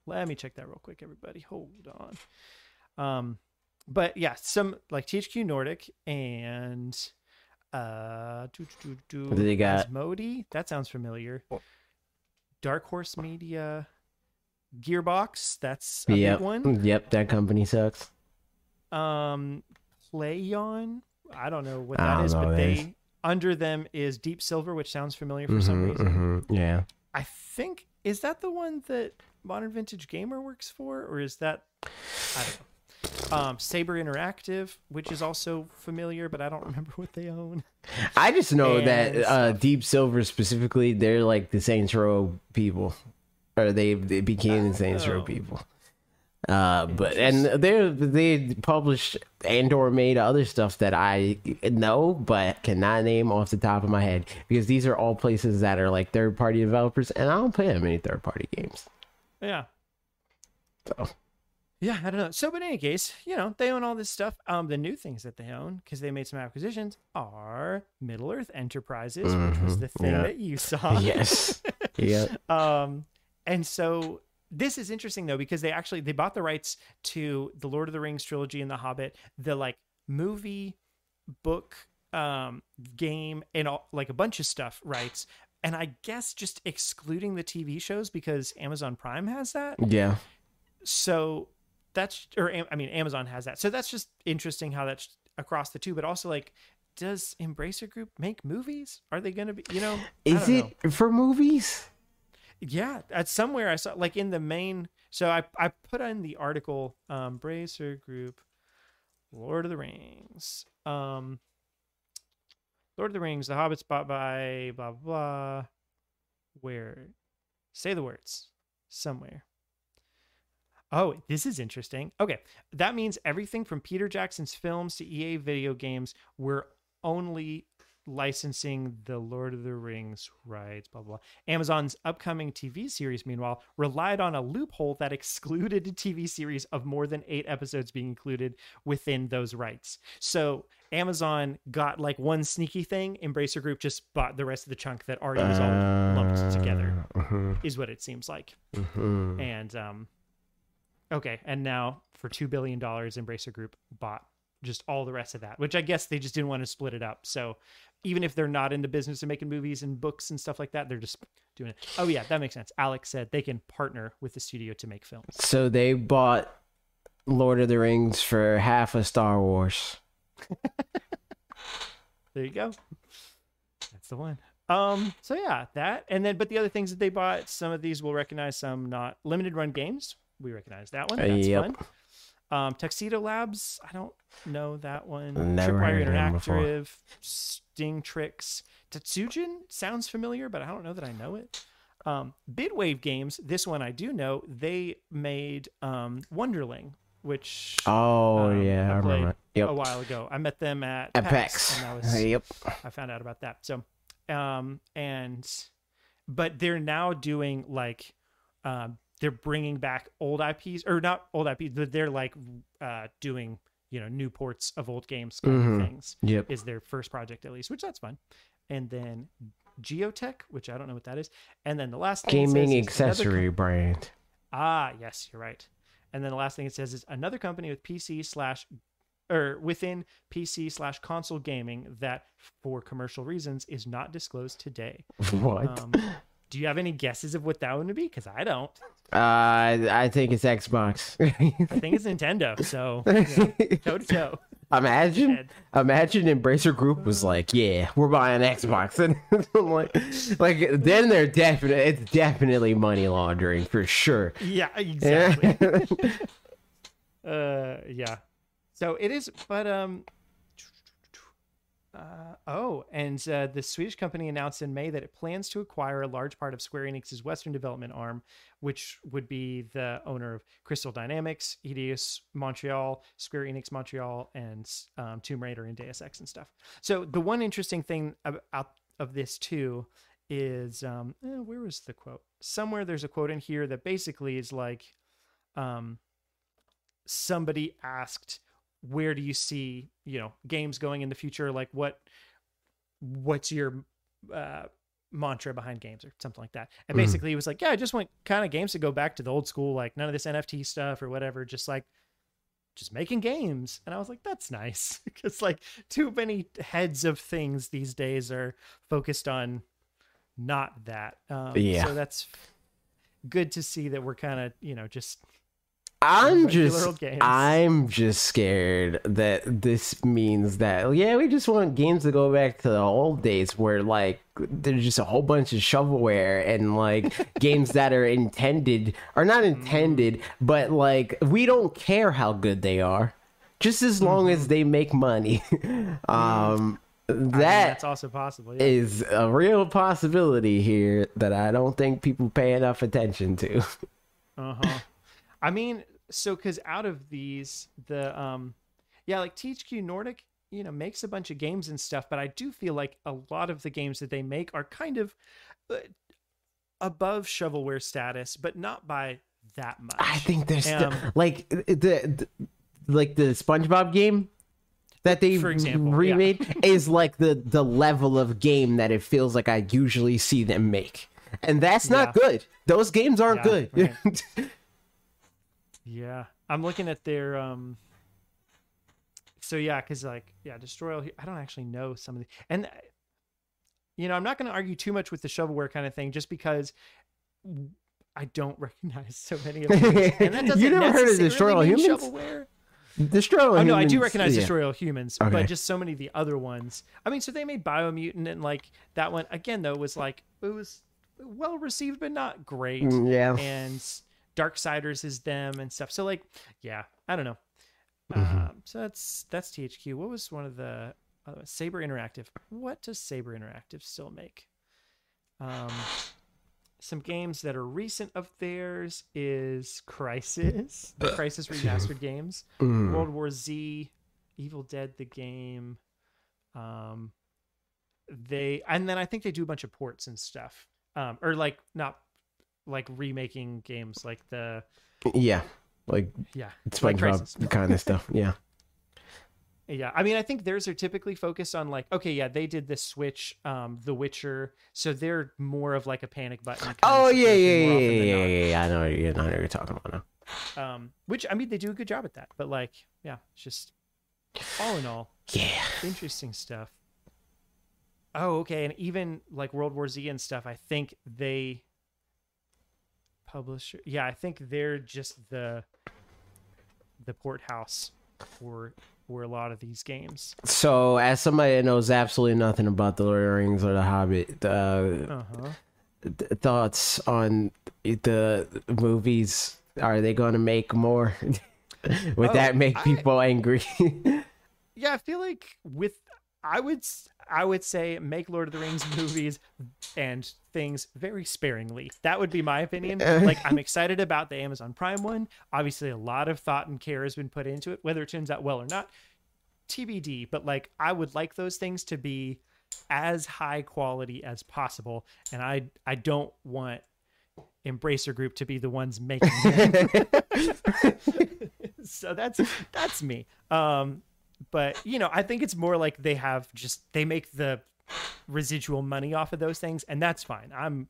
Let me check that real quick, everybody. Hold on. Um, but yeah, some like THQ Nordic and uh, do, do, do, What do they got? Asmodee. That sounds familiar. Dark Horse Media, Gearbox. That's a Yep. big one. Yep, that company sucks. Um, Plaion. I don't know what that is, but they is. under them is Deep Silver, which sounds familiar for some Mhm, reason. mhm, Yeah. I think is that the one that Modern Vintage Gamer works for, or is that I don't know. Um, Saber Interactive, which is also familiar, but I don't remember what they own. I just know that uh. Deep Silver specifically, they're like the Saints Row people, or they they became the Saints Row people. Uh, but and they they published and or made other stuff that I know but cannot name off the top of my head because these are all places that are like third party developers and I don't play that many third party games. Yeah. So yeah, I don't know. So, but in any case, you know, they own all this stuff. Um, the new things that they own because they made some acquisitions are Middle Earth Enterprises, which was Mhm, the thing yeah. that you saw. yes. yeah. Um, and so this is interesting though because they actually they bought the rights to the Lord of the Rings trilogy and the Hobbit, the like movie, book, um, game, and all, like a bunch of stuff rights. And I guess just excluding the TV shows because Amazon Prime has that. Yeah. So that's or I mean Amazon has that. So that's just interesting how that's across the two. But also like, does Embracer Group make movies? Are they going to be? You know, Is it know. for movies? Yeah, at somewhere I saw like in the main. So I I put in the article um Bracer Group, Lord of the Rings, um, Lord of the Rings, The Hobbit's bought by blah blah blah. Where, say the words somewhere. Oh, this is interesting. Okay, that means everything from Peter Jackson's films to EA video games were only licensing the Lord of the Rings rights, blah, blah, blah. Amazon's upcoming TV series, meanwhile, relied on a loophole that excluded a TV series of more than eight episodes being included within those rights. So Amazon got like one sneaky thing, Embracer Group just bought the rest of the chunk that already was all lumped together, Uh-huh, is what it seems like. uh-huh. And um okay, and now for 2 billion dollars Embracer Group bought just all the rest of that, which I guess they just didn't want to split it up. So even if they're not in the business of making movies and books and stuff like that, they're just doing it. Oh yeah, that makes sense. Alex said they can partner with the studio to make films. So they bought Lord of the Rings for half of Star Wars. There you go. That's the one. Um, so yeah, that and then but the other things that they bought, some of these we'll recognize, some not. Limited run games, we recognize that one. That's yep. fun. Um, Tuxedo Labs, I don't know that one. Never Tripwire heard of them before. Interactive, Singtrix, Tatsujin sounds familiar, but I don't know that I know it. Um, Bitwave Games, this one I do know. They made um Wonderling, which Oh um, yeah, I I played remember. Yep. a while ago. I met them at Apex, PAX, and that was Yep. I found out about that. So, um, and but they're now doing like, um, they're bringing back old IPs or not old IPs, but they're like, uh, doing you know new ports of old games kind Mhm. of things. Yep. Is their first project at least, which that's fun. And then Gioteck, which I don't know what that is. And then the last thing it says Gaming accessory brand. Ah, yes, you're right. And then the last thing it says is another company with PC slash or within PC slash console gaming that for commercial reasons is not disclosed today. What? Um, do you have any guesses of what that one would be? Because I don't. Uh, I think it's Xbox. I think it's Nintendo. So toe to toe. imagine, imagine Embracer Group was like, "Yeah, we're buying Xbox," and like, like then they're definitely it's definitely money laundering for sure. Yeah, exactly. uh, yeah. So it is, but um. Uh, oh, and uh, the Swedish company announced in May that it plans to acquire a large part of Square Enix's Western development arm, which would be the owner of Crystal Dynamics, Eidos Montreal, Square Enix Montreal, and um, Tomb Raider and Deus Ex and stuff. So the one interesting thing out of this too is um, eh, where was the quote? Somewhere there's a quote in here that basically is like, um, somebody asked where do you see you know games going in the future? Like what what's your uh mantra behind games or something like that? And Mhm. basically he was like yeah i just want kind of games to go back to the old school like none of this nft stuff or whatever just like just making games. And i was like that's nice. Because like too many heads of things these days are focused on not that. Um Yeah. so that's good to see that we're kind of you know just I'm just. I'm just scared that this means that yeah, we just want games to go back to the old days where like there's just a whole bunch of shovelware and like games that are intended are not intended, but like we don't care how good they are. Just as long as they make money. um I mean, that's also possible yeah. is a real possibility here that I don't think people pay enough attention to. Uh-huh. I mean, so because out of these, the um, yeah, like THQ Nordic, you know, makes a bunch of games and stuff, but I do feel like a lot of the games that they make are kind of uh, above shovelware status, but not by that much. I think there's Um, like the, the like the SpongeBob game that they For example, yeah. remade is like the the level of game that it feels like I usually see them make, and that's not Yeah. good. Those games aren't Yeah, good. Yeah, I'm looking at their um. So yeah, because like yeah, destroy all. I don't actually know some of the and. uh, You know, I'm not going to argue too much with the shovelware kind of thing, just because I don't recognize so many of them. You doesn't never heard of Destroy All Humans? Shovelware. Destroy All Oh no, I do recognize yeah. Destroy All Humans, Okay. but just so many of the other ones. I mean, so they made Biomutant, and like that one again though was like it was well received, but not great. Mm, Yeah. And Darksiders is them and stuff. So like, yeah, I don't know. Mm-hmm. Um, so that's that's THQ. What was one of the uh, Saber Interactive? What does Saber Interactive still make? Um, some games that are recent of theirs is Crysis, the Crysis remastered games, Mm. World War Z, Evil Dead the game. Um, they and then I think they do a bunch of ports and stuff. Um, or like not like remaking games like the Yeah. Like yeah it's like. SpongeBob kind of stuff. Yeah. Yeah, I mean, I think theirs are typically focused on like, okay, yeah, they did the Switch, um, The Witcher, so they're more of like a panic button. kind of Oh yeah, yeah, yeah, yeah, yeah, yeah, yeah. I know you're, I know you're talking about now. Um, which I mean, they do a good job at that. But like, yeah, it's just all in all, Yeah. interesting stuff. Oh, okay, and even like World War Z and stuff, I think they publish. Yeah, I think they're just the the port house for for a lot of these games. So, as somebody that knows absolutely nothing about the Lord of the Rings or the Hobbit, uh, Uh huh. th- thoughts on the movies? Are they going to make more? Would Oh, that make I- people angry? yeah, I feel like with I would I would say make Lord of the Rings movies and things very sparingly. That would be my opinion. Like I'm excited about the Amazon Prime one. Obviously, a lot of thought and care has been put into it. Whether it turns out well or not, TBD. But like I would like those things to be as high quality as possible, and I I don't want Embracer Group to be the ones making them. so that's that's me. Um, but you know, I think it's more like they have just they make the residual money off of those things, and that's fine. I'm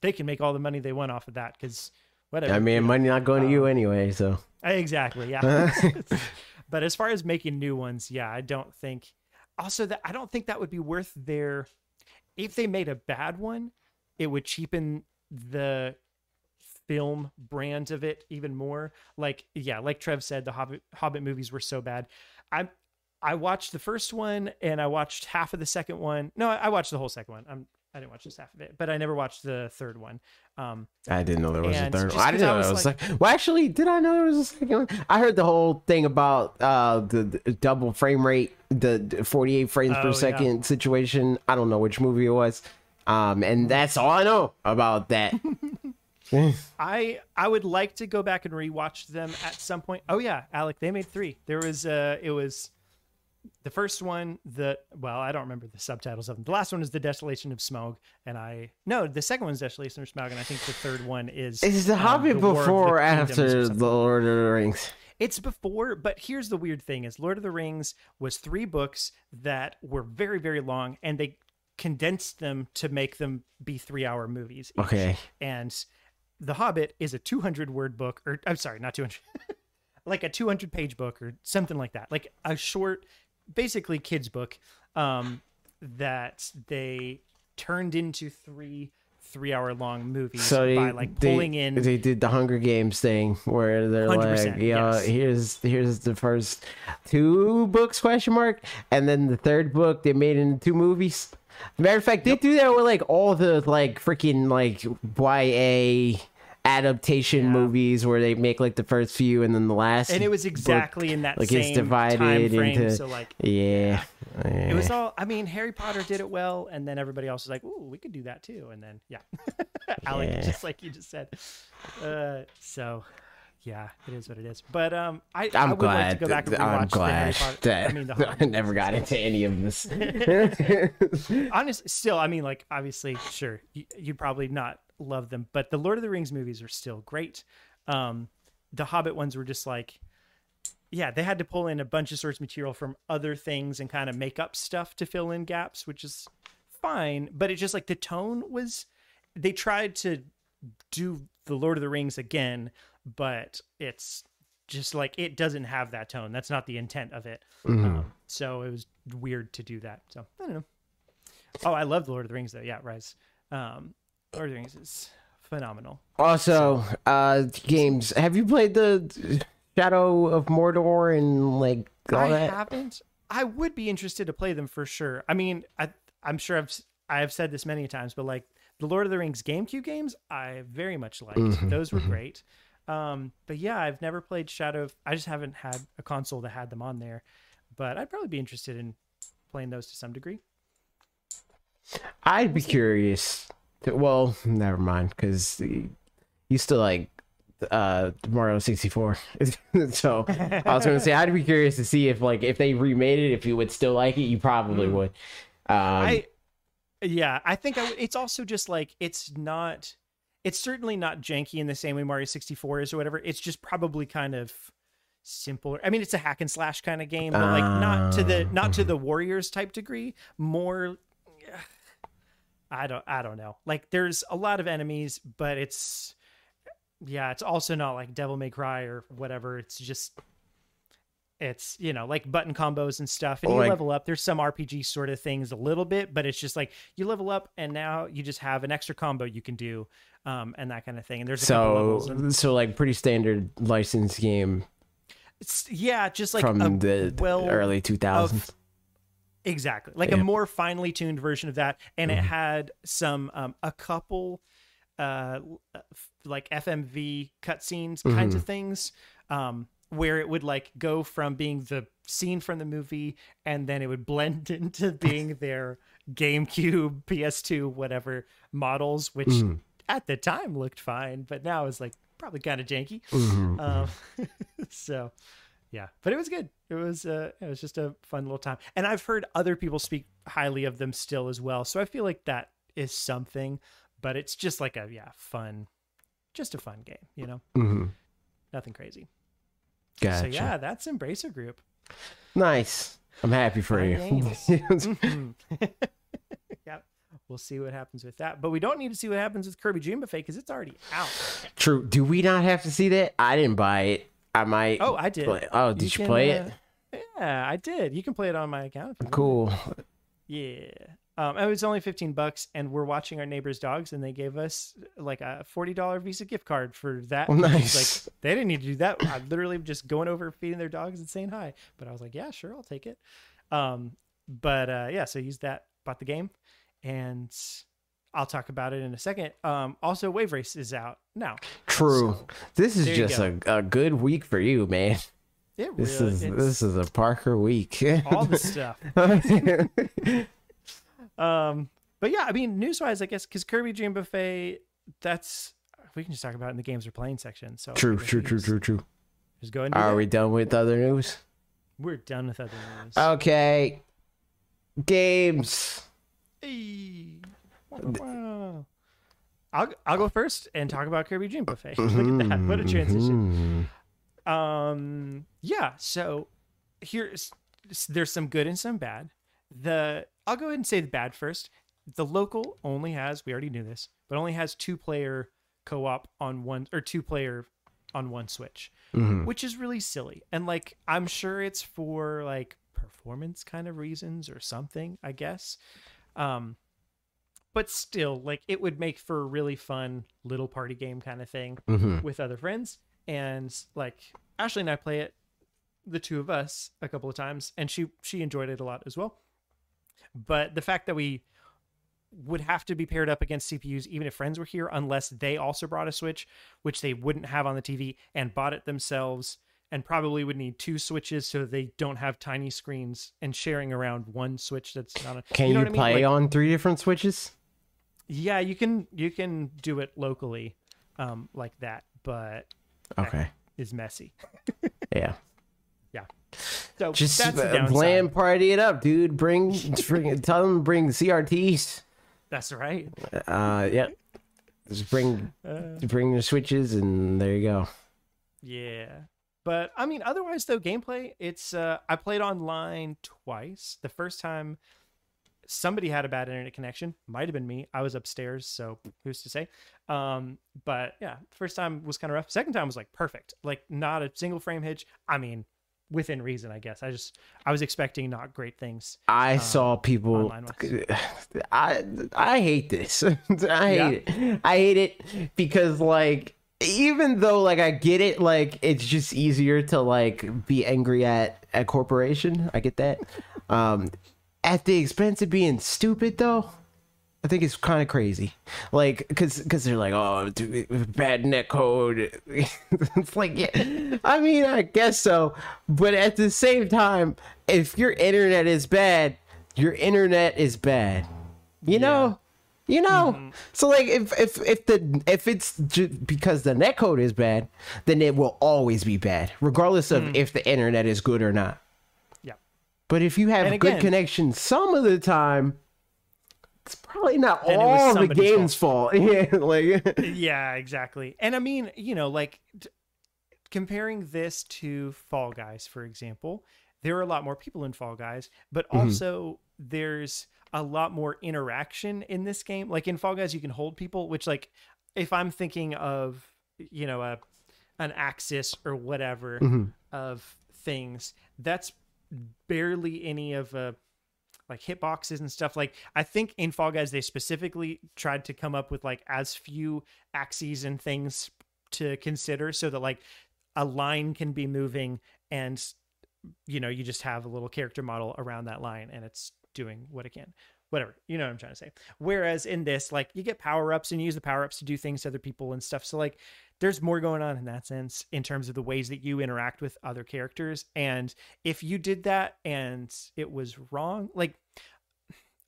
they can make all the money they want off of that because whatever. I mean, you know. money not going to Um, you anyway, so. exactly, yeah. but as far as making new ones, yeah, I don't think. Also, that I don't think that would be worth their. If they made a bad one, it would cheapen the film brand of it even more. Like, yeah, like Trev said, the Hobbit Hobbit movies were so bad. I I watched the first one and I watched half of the second one. No, I watched the whole second one. I'm I didn't watch this half of it, but I never watched the third one. Um, I didn't know there was a third just one. I didn't I know there was like- like, well, actually, did I know there was a second one? I heard the whole thing about uh, the, the double frame rate, the the 48 frames Oh, per yeah. second situation. I don't know which movie it was. Um, and that's all I know about that. I I would like to go back and rewatch them at some point. Oh yeah, Alec, they made three. There was uh it was the first one, the well, I don't remember the subtitles of them. The last one is The Desolation of Smaug, and I no, the second one is Desolation of Smaug, and I think the third one is Is the um, Hobbit The War the before or after the Lord of the Rings? It's before, but here's the weird thing: is Lord of the Rings was three books that were very, very long, and they condensed them to make them be three-hour movies. each. Okay. And The Hobbit is a 200 word book, or I'm sorry, not 200, like a 200 page book or something like that, like a short, basically kids book, um, that they turned into three three hour long movies So they, by like they- pulling in they did the Hunger Games thing where they're like, yeah, yes. here's here's the first two books question mark, and then the third book they made into two movies. Matter of fact, they do that with like all the like freaking like YA adaptation movies where they make like the first few and then the last. and it was book, exactly in that like same it's divided time frame. into so like yeah. it was all. I mean, Harry Potter did it well, and then everybody else was like, "Ooh, we could do that too." And then yeah, Alec, Yeah. just like you just said. Uh, so yeah, it is what it is. But um, I I I'm would glad. like to go back and I'm glad that I mean, the I never got into any of this. Honestly, still i mean like obviously sure you, you'd probably not love them but the lord of the rings movies are still great Um, the Hobbit ones were just like, yeah, they had to pull in a bunch of source material from other things and kind of make up stuff to fill in gaps, which is fine. But it's just like the tone was, they tried to do the Lord of the Rings again, but it's just like it doesn't have that tone. That's not the intent of it. Um, so it was weird to do that. So I don't know. Oh, I love the Lord of the Rings though. Yeah, Rise. Um, Lord of the Rings is phenomenal. Also, uh, games. Have you played the Shadow of Mordor and like all I that? haven't. I would be interested to play them for sure. I mean, I I'm sure I've I have said this many times, but like the Lord of the Rings GameCube games, I very much liked. Mm-hmm, Those were great. Um, but yeah, I've never played Shadow. Of, I just haven't had a console that had them on there. But I'd probably be interested in playing those to some degree. I'd be curious. To, well, never mind, because you still like uh Mario 64. so I was gonna say I'd be curious to see if like if they remade it, if you would still like it. You probably would. Um, I yeah, I think I it's also just like it's not it's certainly not janky in the same way Mario 64 is or whatever. It's just probably kind of simpler. I mean, it's a hack and slash kind of game, but like not to the ah, not to the Warriors type degree. More I don't I don't know. Like there's a lot of enemies, but it's yeah, it's also not like Devil May Cry or whatever. It's just it's you know like button combos and stuff and you Like- level up there's some rpg sort of things a little bit but it's just like you level up and now you just have an extra combo you can do um and that kind of thing and there's a so and so like pretty standard license game it's yeah just like from a the well early 2000s. exactly like Yeah. a more finely tuned version of that and it had some um a couple uh like fmv cutscenes kinds of things um where it would like go from being the scene from the movie and then it would blend into being their GameCube, PS2, whatever models, which at the time looked fine, but now is like probably kind of janky. Um, so yeah, but it was good. It was uh, it was just a fun little time, and I've heard other people speak highly of them still as well. So I feel like that is something, but it's just like a yeah fun, just a fun game, you know, Mhm. nothing crazy. Gotcha. So yeah, that's Embracer Group. Nice. I'm happy for Fun you. yep. we'll see what happens with that. But we don't need to see what happens with Kirby Dream Buffet because it's already out. True. Do we not have to see that? I didn't buy it. I might. Oh, I did. Play. Oh, did you, can, play uh, it? Yeah, I did. You can play it on my account. Want. Cool. Yeah. Um, it was only 15 bucks, and we're watching our neighbor's dogs, and they gave us like a $40 Visa gift card for that. Oh, nice. Like, they didn't need to do that. I literally just going over, feeding their dogs, and saying hi. But I was like, yeah, sure, I'll take it. Um, but uh, yeah, so I used that, bought the game, and I'll talk about it in a second. Um, also, Wave Race is out now. True. this is just a, a good week for you, man. It This really, is this is a Parker week. all the stuff. Um, but yeah, I mean, news wise, I guess because Kirby Dream Buffet, that's we can just talk about it in the games we're playing section. So true, true, true, true, true. Just go ahead Are that. we done with other news? We're done with other news. Okay. Games. Hey. Wow. I'll I'll go first and talk about Kirby Dream Buffet. Look at that! What a transition. Mhm. Um, yeah. So here's there's some good and some bad. The I'll go ahead and say the bad first. The local only has we already knew this, but only has two player co-op on one or two player on one Switch, Mhm. which is really silly. And like I'm sure it's for like performance kind of reasons or something, I guess. Um but still like it would make for a really fun little party game kind of thing Mhm. with other friends and like ashley and i play it the two of us a couple of times and she she enjoyed it a lot as well but the fact that we would have to be paired up against cpus even if friends were here unless they also brought a switch which they wouldn't have on the tv and bought it themselves and probably would need two switches so they don't have tiny screens and sharing around one switch that's not a Can you, know what I mean? play Like, on three different switches? yeah you can you can do it locally um like that but Okay. is messy Yeah. So Just that's the uh. LAN party it up, dude. Bring, bring tell them bring CRTs. That's right. Uh, yeah. Just bring Uh, bring your switches, and there you go. yeah. But I mean, otherwise though, gameplay. It's uh, I played online twice. The first time, somebody had a bad internet connection. Might have been me. I was upstairs, so who's to say? Um, but yeah, first time was kind of rough. Second time was like perfect. Like not a single frame hitch. I mean, within reason, I guess. I just I was expecting not great things. I saw people. I I hate this. I hate it. I hate it because like even though like I get it, like it's just easier to like be angry at a corporation. I get that. Um, at the expense of being stupid though. I think it's kind of crazy, like, cause, cause they're like, oh, dude, bad net code. it's like, yeah, I mean, I guess so, but at the same time, if your internet is bad, your internet is bad. You know, you know. Mm-hmm. So like, if if if the if it's because the net code is bad, then it will always be bad, regardless of mm. if the internet is good or not. Yeah. But if you have And good connection some of the time, it's probably not Then it was all the game's fault. Yeah, like yeah, exactly. And I mean, you know, like t- comparing this to Fall Guys, for example, there are a lot more people in Fall Guys, but mm-hmm. also there's a lot more interaction in this game. Like in Fall Guys, you can hold people, which like if I'm thinking of, you know, a an axis or whatever mm-hmm. of things, that's barely any of a like hitboxes and stuff. Like I think in Fall Guys they specifically tried to come up with like as few axes and things to consider so that like a line can be moving and you know you just have a little character model around that line and it's doing what it can. Whatever you know what i'm trying to say. Whereas in this like you get power-ups and you use the power-ups to do things to other people and stuff. So like there's more going on in that sense in terms of the ways that you interact with other characters. And if you did that and it was wrong like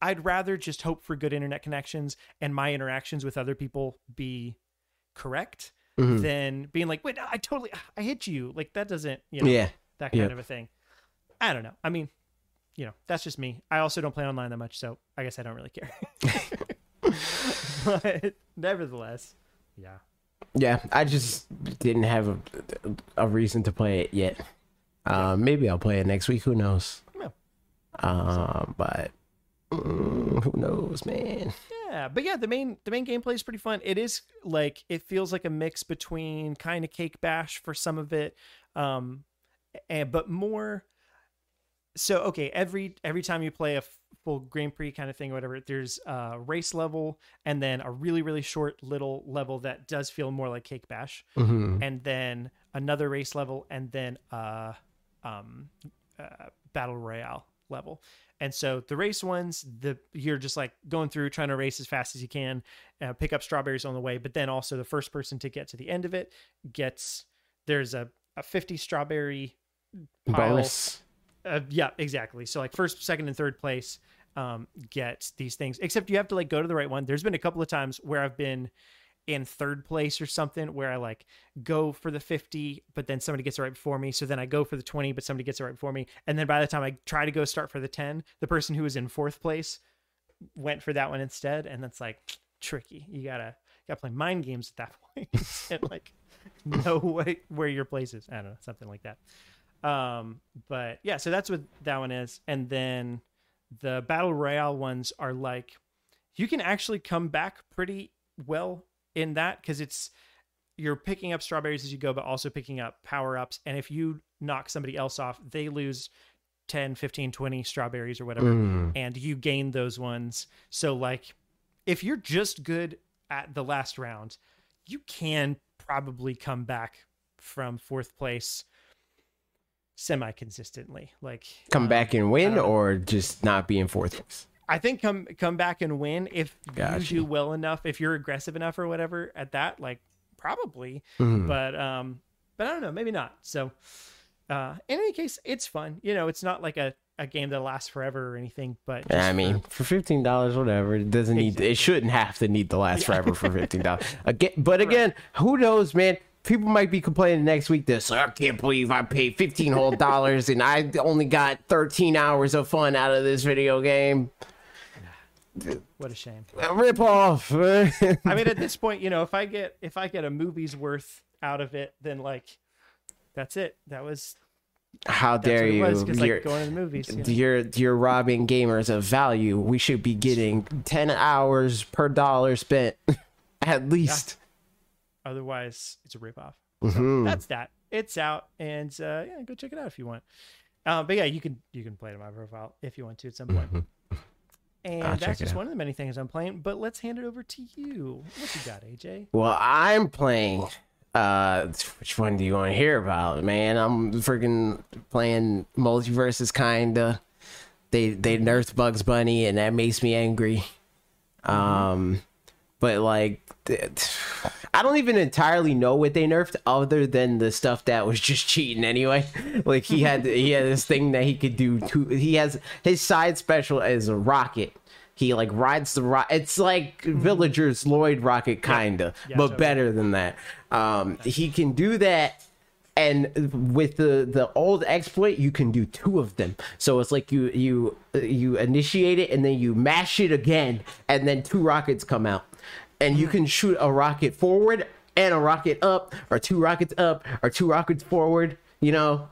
i'd rather just hope for good internet connections and my interactions with other people be correct Mhm. than being like wait i totally i hit you like that doesn't you know yeah, that kind Yep. of a thing i don't know i mean you know that's just me i also don't play online that much so i guess i don't really care but nevertheless yeah yeah. I just didn't have a, a reason to play it yet. Uh, maybe I'll play it next week. Who knows? Uh, but mm, who knows, man? Yeah, but yeah, the main the main gameplay is pretty fun. It is like it feels like a mix between kind of Cake Bash for some of it, um, and but more. So okay, every every time you play a full Grand Prix kind of thing, or whatever, there's a race level and then a really really short little level that does feel more like Cake Bash, Mhm. and then another race level, and then uh, um, uh, battle royale level. And so the race ones, the you're just like going through trying to race as fast as you can, uh, pick up strawberries on the way. But then also the first person to get to the end of it gets there's a a 50 strawberry pile. Uh, yeah, exactly. So like first, second, and third place um, get these things. Except you have to like go to the right one. There's been a couple of times where I've been in third place or something where I like go for the 50, but then somebody gets it right before me. So then I go for the 20, but somebody gets it right before me. And then by the time I try to go start for the 10, the person who was in fourth place went for that one instead. And that's like tricky. You gotta gotta play mind games at that point and like know what, where your place is. I don't know, something like that. Um, but yeah, so that's what that one is. And then the battle royale ones are like you can actually come back pretty well in that because it's you're picking up strawberries as you go, but also picking up power ups. And if you knock somebody else off, they lose 10, 15, 20 strawberries or whatever, Mm. and you gain those ones. So, like, if you're just good at the last round, you can probably come back from fourth place semi consistently. Like, Come um, back and win, I don't know. or just not be in fourth place. I think come come back and win if Gotcha. you do well enough, if you're aggressive enough or whatever at that, like probably. Mhm. But um but I don't know, maybe not. So uh in any case, it's fun. You know, it's not like a, a game that lasts forever or anything, but I mean, for- for fifteen dollars, whatever. It doesn't need. It shouldn't have to need to last forever for fifteen dollars. Again, but again, who knows, man? People might be complaining next week. This I can't believe I paid fifteen whole dollars and I only got thirteen hours of fun out of this video game. What a shame. rip off. I mean, at this point, you know, if I get if I get a movie's worth out of it, then like, that's it. That was How that's dare what it you? was. Because You're, like going to the movies. you know? you're you're robbing gamers of value. We should be getting ten hours per dollar spent, at least. Otherwise, it's a ripoff. Mhm. That's that. It's out, and uh, yeah, go check it out if you want. Uh, but yeah, you can you can play it on my profile if you want to at some point. And I'll that's just one of the many things I'm playing. But let's hand it over to you. What you got, AJ? Well, I'm playing. Uh, which one do you want to hear about, man? I'm freaking playing MultiVersus, kinda. They they nerfed Bugs Bunny, and that makes me angry. Um, but like, I don't even entirely know what they nerfed, other than the stuff that was just cheating anyway. Like he had he had this thing that he could do. Two, he has his side special is a rocket. He like rides the rocket. It's like Villagers Lloid rocket, kinda, Yeah, but totally. better than that. Um, he can do that and with the the old exploit you can do two of them so it's like you you you initiate it and then you mash it again and then two rockets come out and you can shoot a rocket forward and a rocket up or two rockets up or two rockets forward you know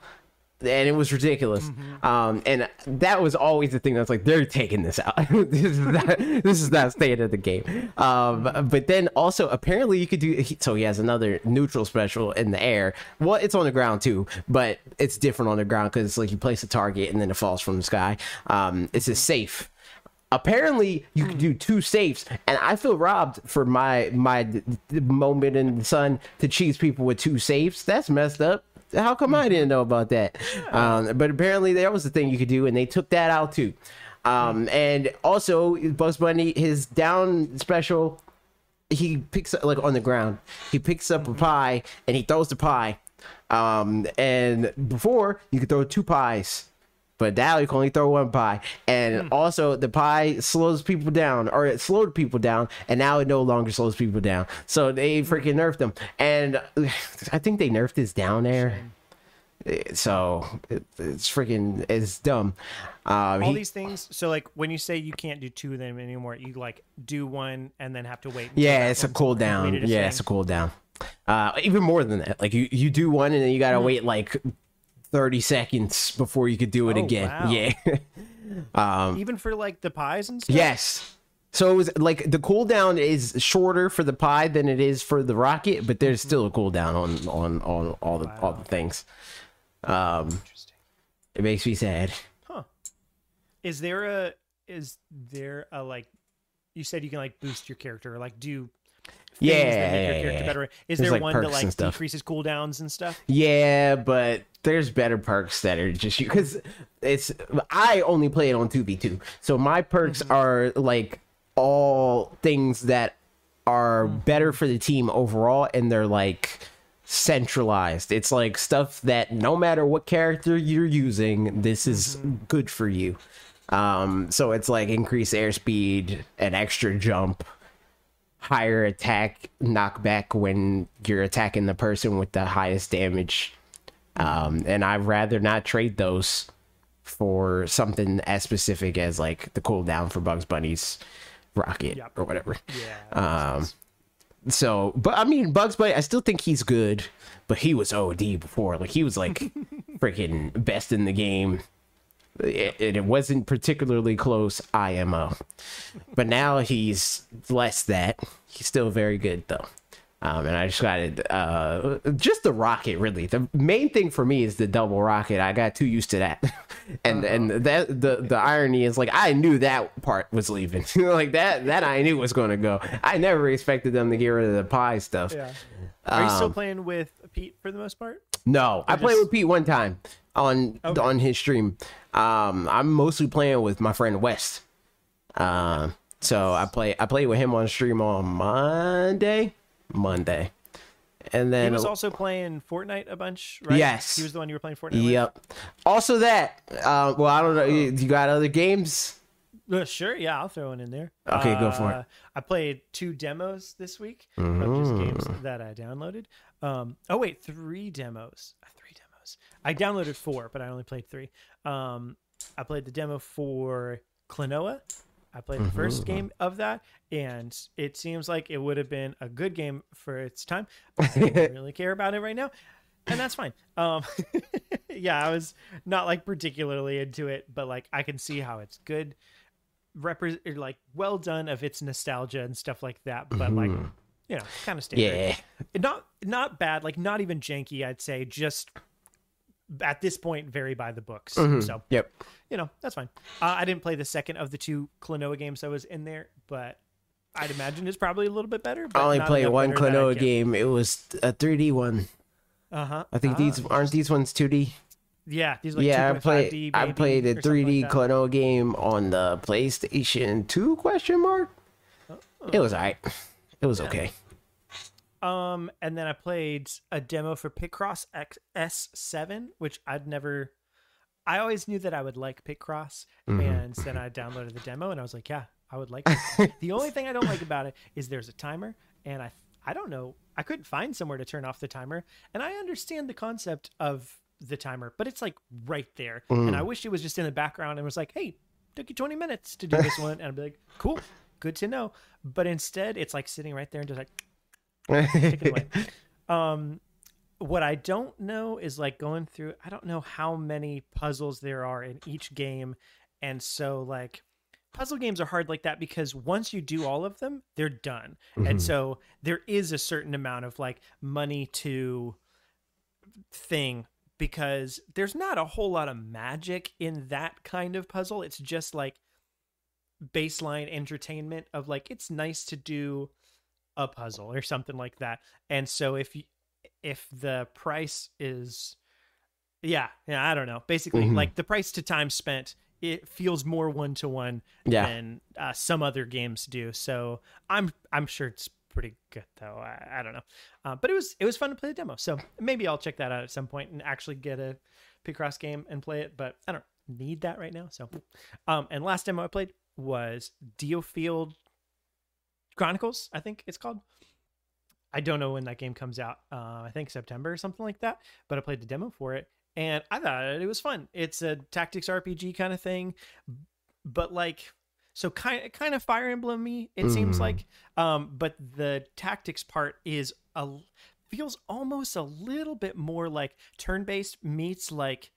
and it was ridiculous. Um, and that was always the thing that's like they're taking this out. this is not this is not state of the game. Um, but then also apparently you could do so he has another neutral special in the air. Well, it's on the ground too, but it's different on the ground because it's like you place a target and then it falls from the sky. Um, it's a safe apparently you can do two safes and i feel robbed for my my moment in the sun to cheese people with two safes. That's messed up. How come i didn't know about that? Um, but apparently that was the thing you could do and they took that out too. Um, and also bugs bunny his down special he picks up like on the ground. He picks up a pie and he throws the pie. Um and before you could throw two pies but now you can only throw one pie and also the pie slows people down or it slowed people down and now it no longer slows people down so they freaking nerfed them and i think they nerfed this down there so it, it's freaking it's dumb um All he- these things. So like when you say you can't do two of them anymore, you like do one and then have to wait. Yeah, it's a cooldown. Yeah, it's a cooldown. Uh, even more than that. Like you, you do one and then you gotta wait like thirty seconds before you could do it Oh, again. wow. Yeah. Even for like the pies and stuff. yes. So it was like the cooldown is shorter for the pie than it is for the rocket, but there's still a cooldown on on on all the all the things. Um, Interesting. it makes me sad. Huh. Is there a is there a like you said you can like boost your character or like do Yeah, that make your character yeah. better? Is there like, one that like decreases cooldowns and stuff? Yeah, but there's better perks that are just you because it's I only play it on two v two, so my perks mm-hmm. are like all things that are hmm. better for the team overall, and they're like centralized. It's like stuff that no matter what character you're using, this is mm-hmm. good for you. Um, so it's like increased airspeed, an extra jump, higher attack knockback when you're attacking the person with the highest damage. Um, and I'd rather not trade those for something as specific as like the cooldown for Bugs Bunny's rocket Yep. or whatever. Yeah. Um, so, but I mean, Bugs Bunny, I still think he's good, but he was OD before. Like, he was like freaking best in the game. It, it wasn't particularly close IMO, but now he's less that. He's still very good though. Um, and I just got it. Uh, just the rocket, really. The main thing for me is the double rocket. I got too used to that, and and that the the irony is like I knew that part was leaving. like that that I knew was going to go. I never expected them to get rid of the pie stuff. yeah. Are you still um, playing with Pete for the most part? No, I played with Pete one time on Okay. on his stream. Um, I'm mostly playing with my friend West. Uh, so I play I played with him on stream on Monday, Monday, and then He was also playing Fortnite a bunch, right? Yes. He was the one you were playing Fortnite with? yep. Also that. Uh, well, I don't know. You, you got other games? Uh, sure, yeah, I'll throw one in there. Okay, go for it. Uh, I played two demos this week of just games Mm. that I downloaded. Um, oh wait, three demos. I downloaded four, but I only played three. Um, I played the demo for Klonoa, I played the Mm-hmm. first game of that, and it seems like it would have been a good game for its time. I don't really care about it right now, and that's fine. Um, yeah, I was not like particularly into it, but like I can see how it's good, repre- like well done of its nostalgia and stuff like that. But like, you know, kind of standard. Mm-hmm. Yeah. not not bad, like not even janky. I'd say just at this point very by the books. Mm-hmm. So Yep. you know that's fine. Uh, I didn't play the second of the two Klonoa games that was in there, but I'd imagine it's probably a little bit better. But I only played one Klonoa game. It was a 3D one. Uh huh. I think these aren't these ones 2D. Yeah, these like yeah, I played. I played a 3D like. Klonoa game on the PlayStation 2 question mark. It was alright. It was okay. Um, and then I played a demo for Picross X- S7, which I'd never. I always knew that I would like Picross, Mm-hmm. and then I downloaded the demo, and I was like, yeah, I would like it. the only thing I don't like about it is there's a timer, and I I don't know, I couldn't find somewhere to turn off the timer, and I understand the concept of the timer, but it's like right there, and Mm. I wish it was just in the background and was like, hey, took you 20 minutes to do this one, and I'd be like, cool, good to know, but instead it's like sitting right there and just like take it away. Um, what I don't know is like going through. I don't know how many puzzles there are in each game, and so like puzzle games are hard like that because once you do all of them, they're done, and so there is a certain amount of like money to thing because there's not a whole lot of magic in that kind of puzzle. It's just like baseline entertainment of like it's nice to do a puzzle or something like that. And so if you if the price is yeah, yeah, I don't know. Basically Mhm. like the price to time spent it feels more one to one than uh, some other games do. So I'm I'm sure it's pretty good though. I, I don't know, uh, but it was it was fun to play the demo. So maybe I'll check that out at some point and actually get a Picross game and play it. But I don't need that right now. So, um, and last demo I played was DioField Chronicles. I think it's called. I don't know when that game comes out. Uh, I think September or something like that. But I played the demo for it, and I thought it was fun. It's a tactics RPG kind of thing, but like so kind kind of Fire Emblem me. It seems Mhm. like, um, but the tactics part is a feels almost a little bit more like turn based meets like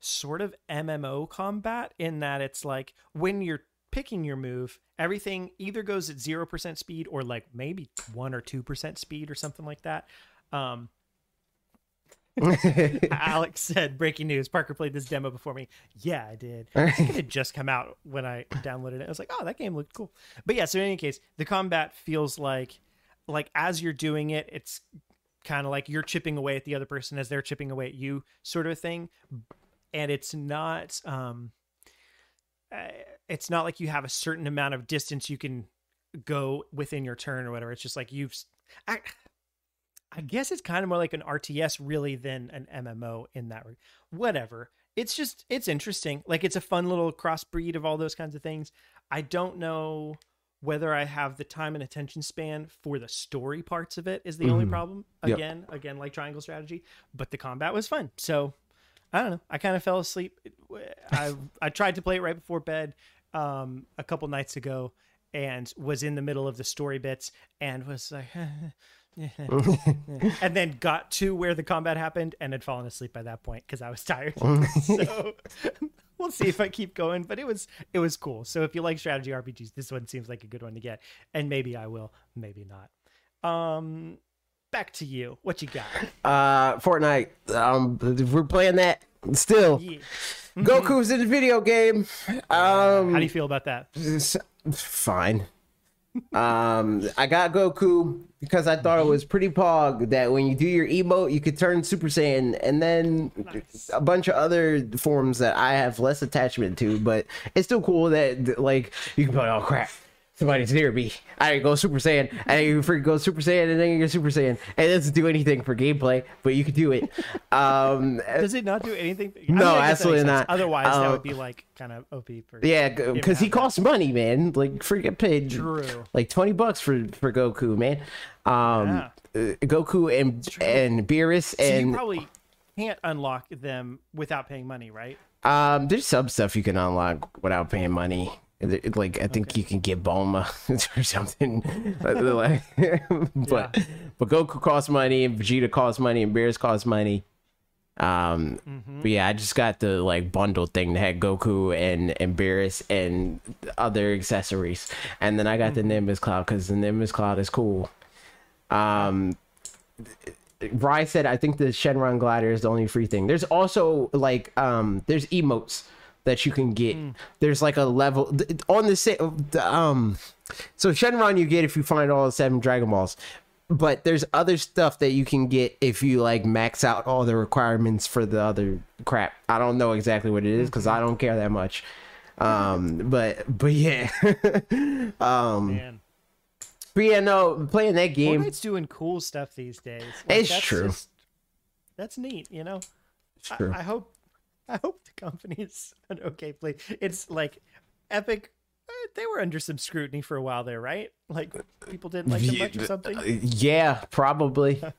sort of MMO combat in that it's like when you're picking your move, everything either goes at 0% speed or like maybe 1 or 2% speed or something like that. Um, Alex said, breaking news, Parker played this demo before me. Yeah, I did. I think it had just come out when I downloaded it. I was like, oh, that game looked cool. But yeah, so in any case, the combat feels like like as you're doing it, it's kind of like you're chipping away at the other person as they're chipping away at you, sort of thing. And it's not um uh, it's not like you have a certain amount of distance you can go within your turn or whatever. It's just like you've I, I guess it's kind of more like an RTS really than an MMO in that re- whatever. It's just it's interesting. Like it's a fun little crossbreed of all those kinds of things. I don't know whether I have the time and attention span for the story parts of it is the only Mhm. problem. Yep. Again, again like triangle strategy, but the combat was fun. So I don't know. I kind of fell asleep. I I tried to play it right before bed um, a couple nights ago, and was in the middle of the story bits, and was like, and then got to where the combat happened, and had fallen asleep by that point because I was tired. so we'll see if I keep going. But it was it was cool. So if you like strategy RPGs, this one seems like a good one to get, and maybe I will, maybe not. Um, back to you. What you got? uh, Fortnite. Um, we're playing that still. Yeah. Goku's in the video game. Um, How do you feel about that? fine. um, I got Goku because I thought it was pretty pog that when you do your emote, you could turn Super Saiyan, and then Nice. a bunch of other forms that I have less attachment to. But it's still cool that like you can be like, oh crap. Somebody's near me. I go Super Saiyan, and you freaking go Super Saiyan, and then you go Super Saiyan. And it doesn't do anything for gameplay, but you can do it. Um, Does it not do anything? I No, that absolutely not. Otherwise, that Uh, would be like kind of OP for Yeah, because he costs money, man. Like freaking paid True. like twenty bucks for for Goku, man. Um, Yeah. uh, Goku and and Beerus So you and probably can't unlock them without paying money, right? um, there's some stuff you can unlock without paying money. Like I think you can get Bulma or something. Like, but Yeah. but Goku costs money and Vegeta costs money and Beerus costs money. Um, but yeah, I just got the like bundle thing that had Goku and and Beerus and other accessories, and then I got the Nimbus Cloud because the Nimbus Cloud is cool. Um, Rye said, I think the Shenron glider is the only free thing. There's also like um there's emotes that you can get. There's like a level on the same um so Shenron you get if you find all the seven Dragon Balls. But there's other stuff that you can get if you like max out all the requirements for the other crap. I don't know exactly what it is because I don't care that much. Um but but yeah. um but yeah no playing that game Fortnite's doing cool stuff these days. Like, It's that's true. just- that's neat, you know. I- true. I, hope, I hope the company's an okay place. It's like Epic. eh, They were under some scrutiny for a while there, right? Like people didn't like them much or something. Uh, Yeah, probably.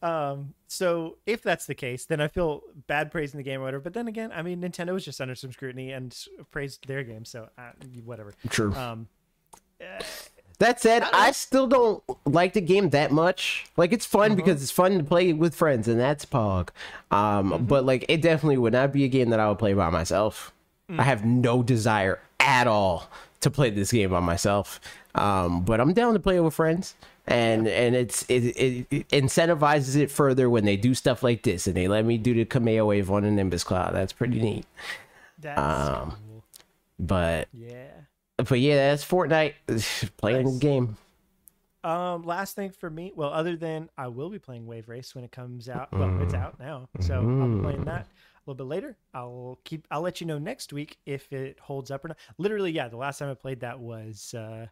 Um, so if that's the case, then I feel bad praising the game or whatever. But then again, I mean, Nintendo was just under some scrutiny and praised their game, so uh, whatever. True. Um, That said, I still don't like the game that much. Like it's fun because it's fun to play with friends, and that's Pog. Um, but like it definitely would not be a game that I would play by myself. I have no desire at all to play this game by myself. Um, but I'm down to play it with friends, and and it's it, it, it incentivizes it further when they do stuff like this, and they let me do the Kameo wave on the Nimbus Cloud. That's pretty neat. that's Um, cool. But Yeah. But yeah, that's Fortnite playing the game. Um, last thing for me, well, other than I will be playing Wave Race when it comes out. Well, it's out now, so I'll be playing that a little bit later. I'll keep. I'll let you know next week if it holds up or not. Literally, yeah. The last time I played that was uh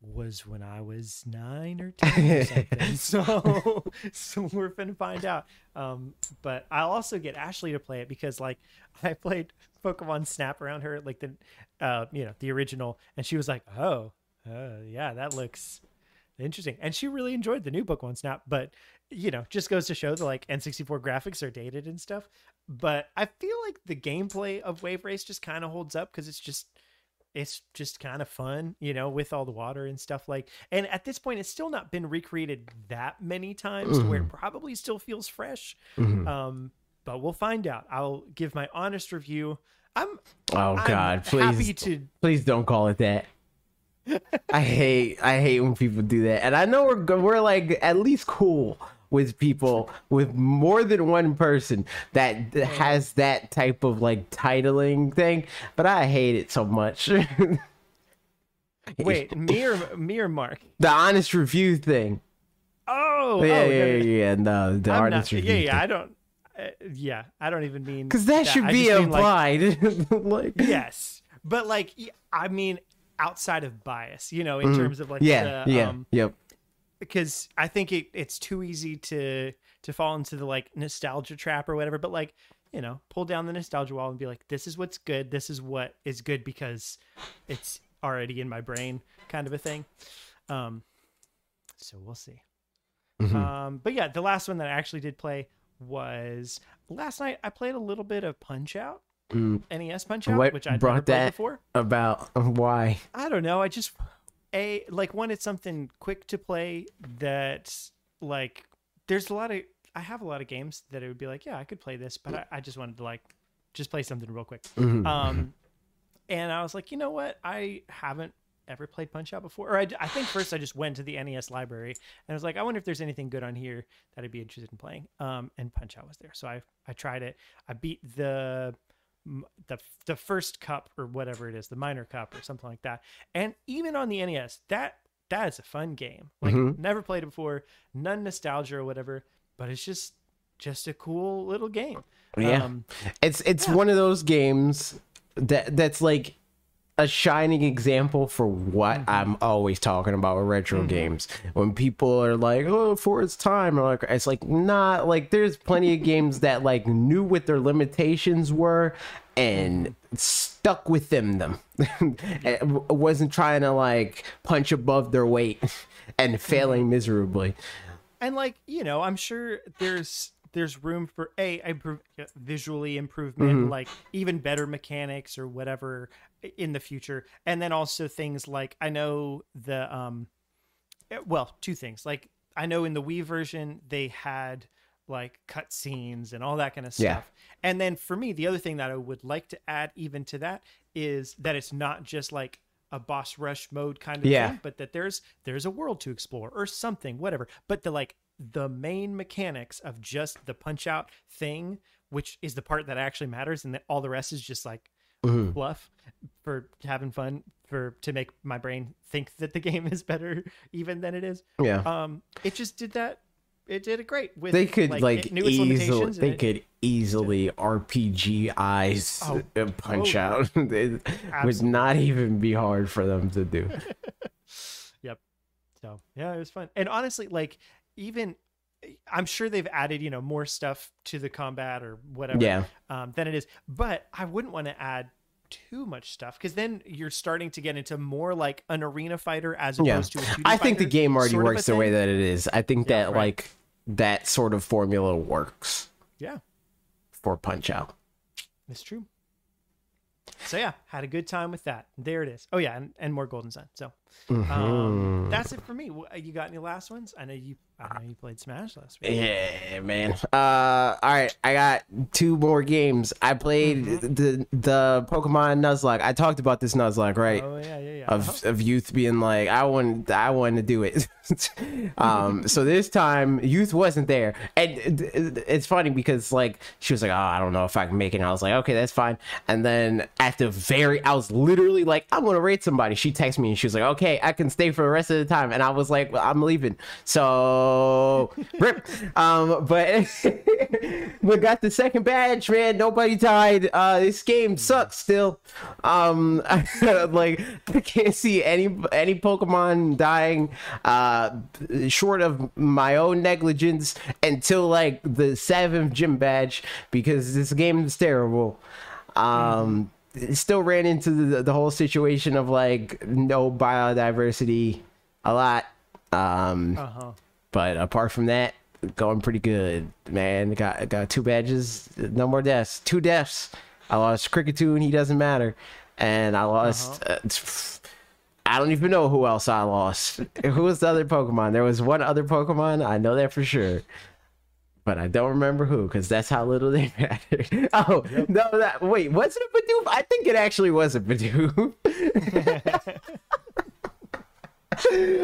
was when I was nine or ten or something. so so we're gonna find out. Um, but I'll also get Ashley to play it because like I played Pokemon Snap around her, like the uh you know the original, and she was like, oh. Uh, yeah, that looks interesting. And she really enjoyed the new pokemon snap but you know just goes to show the like n64 graphics are dated and stuff. But i feel like the gameplay of wave race just kind of holds up because it's just it's just kind of fun you know with all the water and stuff like and at this point it's still not been recreated that many times to where it probably still feels fresh. Um but we'll find out. I'll give my honest review i'm Oh I'm God, happy please, to please don't call it that. I hate, I hate when people do that, and I know we're we're like at least cool with people with more than one person that has that type of like titling thing, but I hate it so much. wait me or me or mark the honest review thing. oh Yeah, oh, yeah, yeah, yeah. No, the I'm honest not, review. yeah, yeah. I don't. Uh, yeah, I don't even mean because that should I be mean, like, like, yes, but like, I mean, outside of bias, you know, in terms of like, Mm-hmm. yeah, the, yeah, um, yep. because I think it, it's too easy to to fall into the like nostalgia trap or whatever. But like, you know, pull down the nostalgia wall and be like, this is what's good. This is what is good because it's already in my brain, kind of a thing. Um, so we'll see. Mm-hmm. Um, but yeah, the last one that I actually did play was last night. I played a little bit of Punch Out, NES Punch Out, Mm. What which I'd brought never played that before. About why? I don't know. I just a like one. It's something quick to play. that like there's a lot of. I have a lot of games that it would be like, yeah, I could play this, but I, I just wanted to like just play something real quick. Um, and I was like, you know what? I haven't ever played Punch Out before. Or I, I think first I just went to the NES library and I was like, I wonder if there's anything good on here that I'd be interested in playing. Um, and Punch Out was there, so I I tried it. I beat the the the first cup or whatever it is, the minor cup or something like that. And even on the NES, that that is a fun game. Like never played it before, none nostalgia or whatever, but it's just just a cool little game. Yeah. Um, It's it's one of those games that that's like a shining example for what Mm-hmm. I'm always talking about with retro games. When people are like, "Oh, for its time," like it's like not like there's plenty of games that like knew what their limitations were and stuck with them. and w- wasn't trying to like punch above their weight and Mm-hmm. failing miserably. and like you know i'm sure there's there's room for a improve, visually improvement, like even better mechanics or whatever in the future, and then also things like I know the um, eh, well, two things like I know in the Wii version they had like cut scenes and all that kind of stuff. Yeah. And then for me, the other thing that I would like to add even to that is that it's not just like a boss rush mode kind of Yeah. thing, but that there's there's a world to explore or something, whatever. But the like the main mechanics of just the punch out thing, which is the part that actually matters, and that all the rest is just like Mhm. fluff for having fun for to make my brain think that the game is better even than it is. Yeah. Um, it just did that. It did it great. With they could like, it easily they it- could easily RPG eyes Oh, punch oh, out. it would not even be hard for them to do. Yep. So yeah, it was fun. And honestly, like even I'm sure they've added, you know, more stuff to the combat or whatever Yeah. um, than it is. But I wouldn't want to add too much stuff because then you're starting to get into more like an arena fighter as Yeah. opposed to a 2D I think the game already sort of a works the way that it is. I think Yeah, that right. like that sort of formula works Yeah, for Punch Out. it's true. So yeah, had a good time with that. There it is. Oh yeah, and, and more Golden Sun. So Mm-hmm. um, that's it for me. You got any last ones? I know you. I know you played Smash last week. Yeah, man. Uh, all right, I got two more games. I played Mm-hmm. the the Pokemon Nuzlocke. I talked about this Nuzlocke, right? Oh yeah, yeah, yeah. of Uh-huh. of youth being like, I want I want to do it. um, so this time youth wasn't there, and it- it- it's funny because like she was like, oh, I don't know if I can make it. And I was like, okay, that's fine. And then at the very, I was literally like, I'm gonna rate somebody. She texted me and she was like, okay, I can stay for the rest of the time. And I was like, well, I'm leaving. So rip. Um, but we got the second badge, man. Nobody died. Uh, this game sucks still. Um, like I can't see any any Pokemon dying. Uh, short of my own negligence until like the seventh gym badge because this game is terrible. Um, still ran into the, the whole situation of like no biodiversity a lot. Um, Uh huh. But apart from that, going pretty good, man. Got got two badges, no more deaths, two deaths. I lost Kricketune, he doesn't matter, and I lost. uh I don't even know who else I lost. who was the other Pokemon? There was one other Pokemon. I know that for sure. But I don't remember who, because that's how little they mattered. Oh no! That wait, was it a Bidoof? I think it actually was a Bidoof.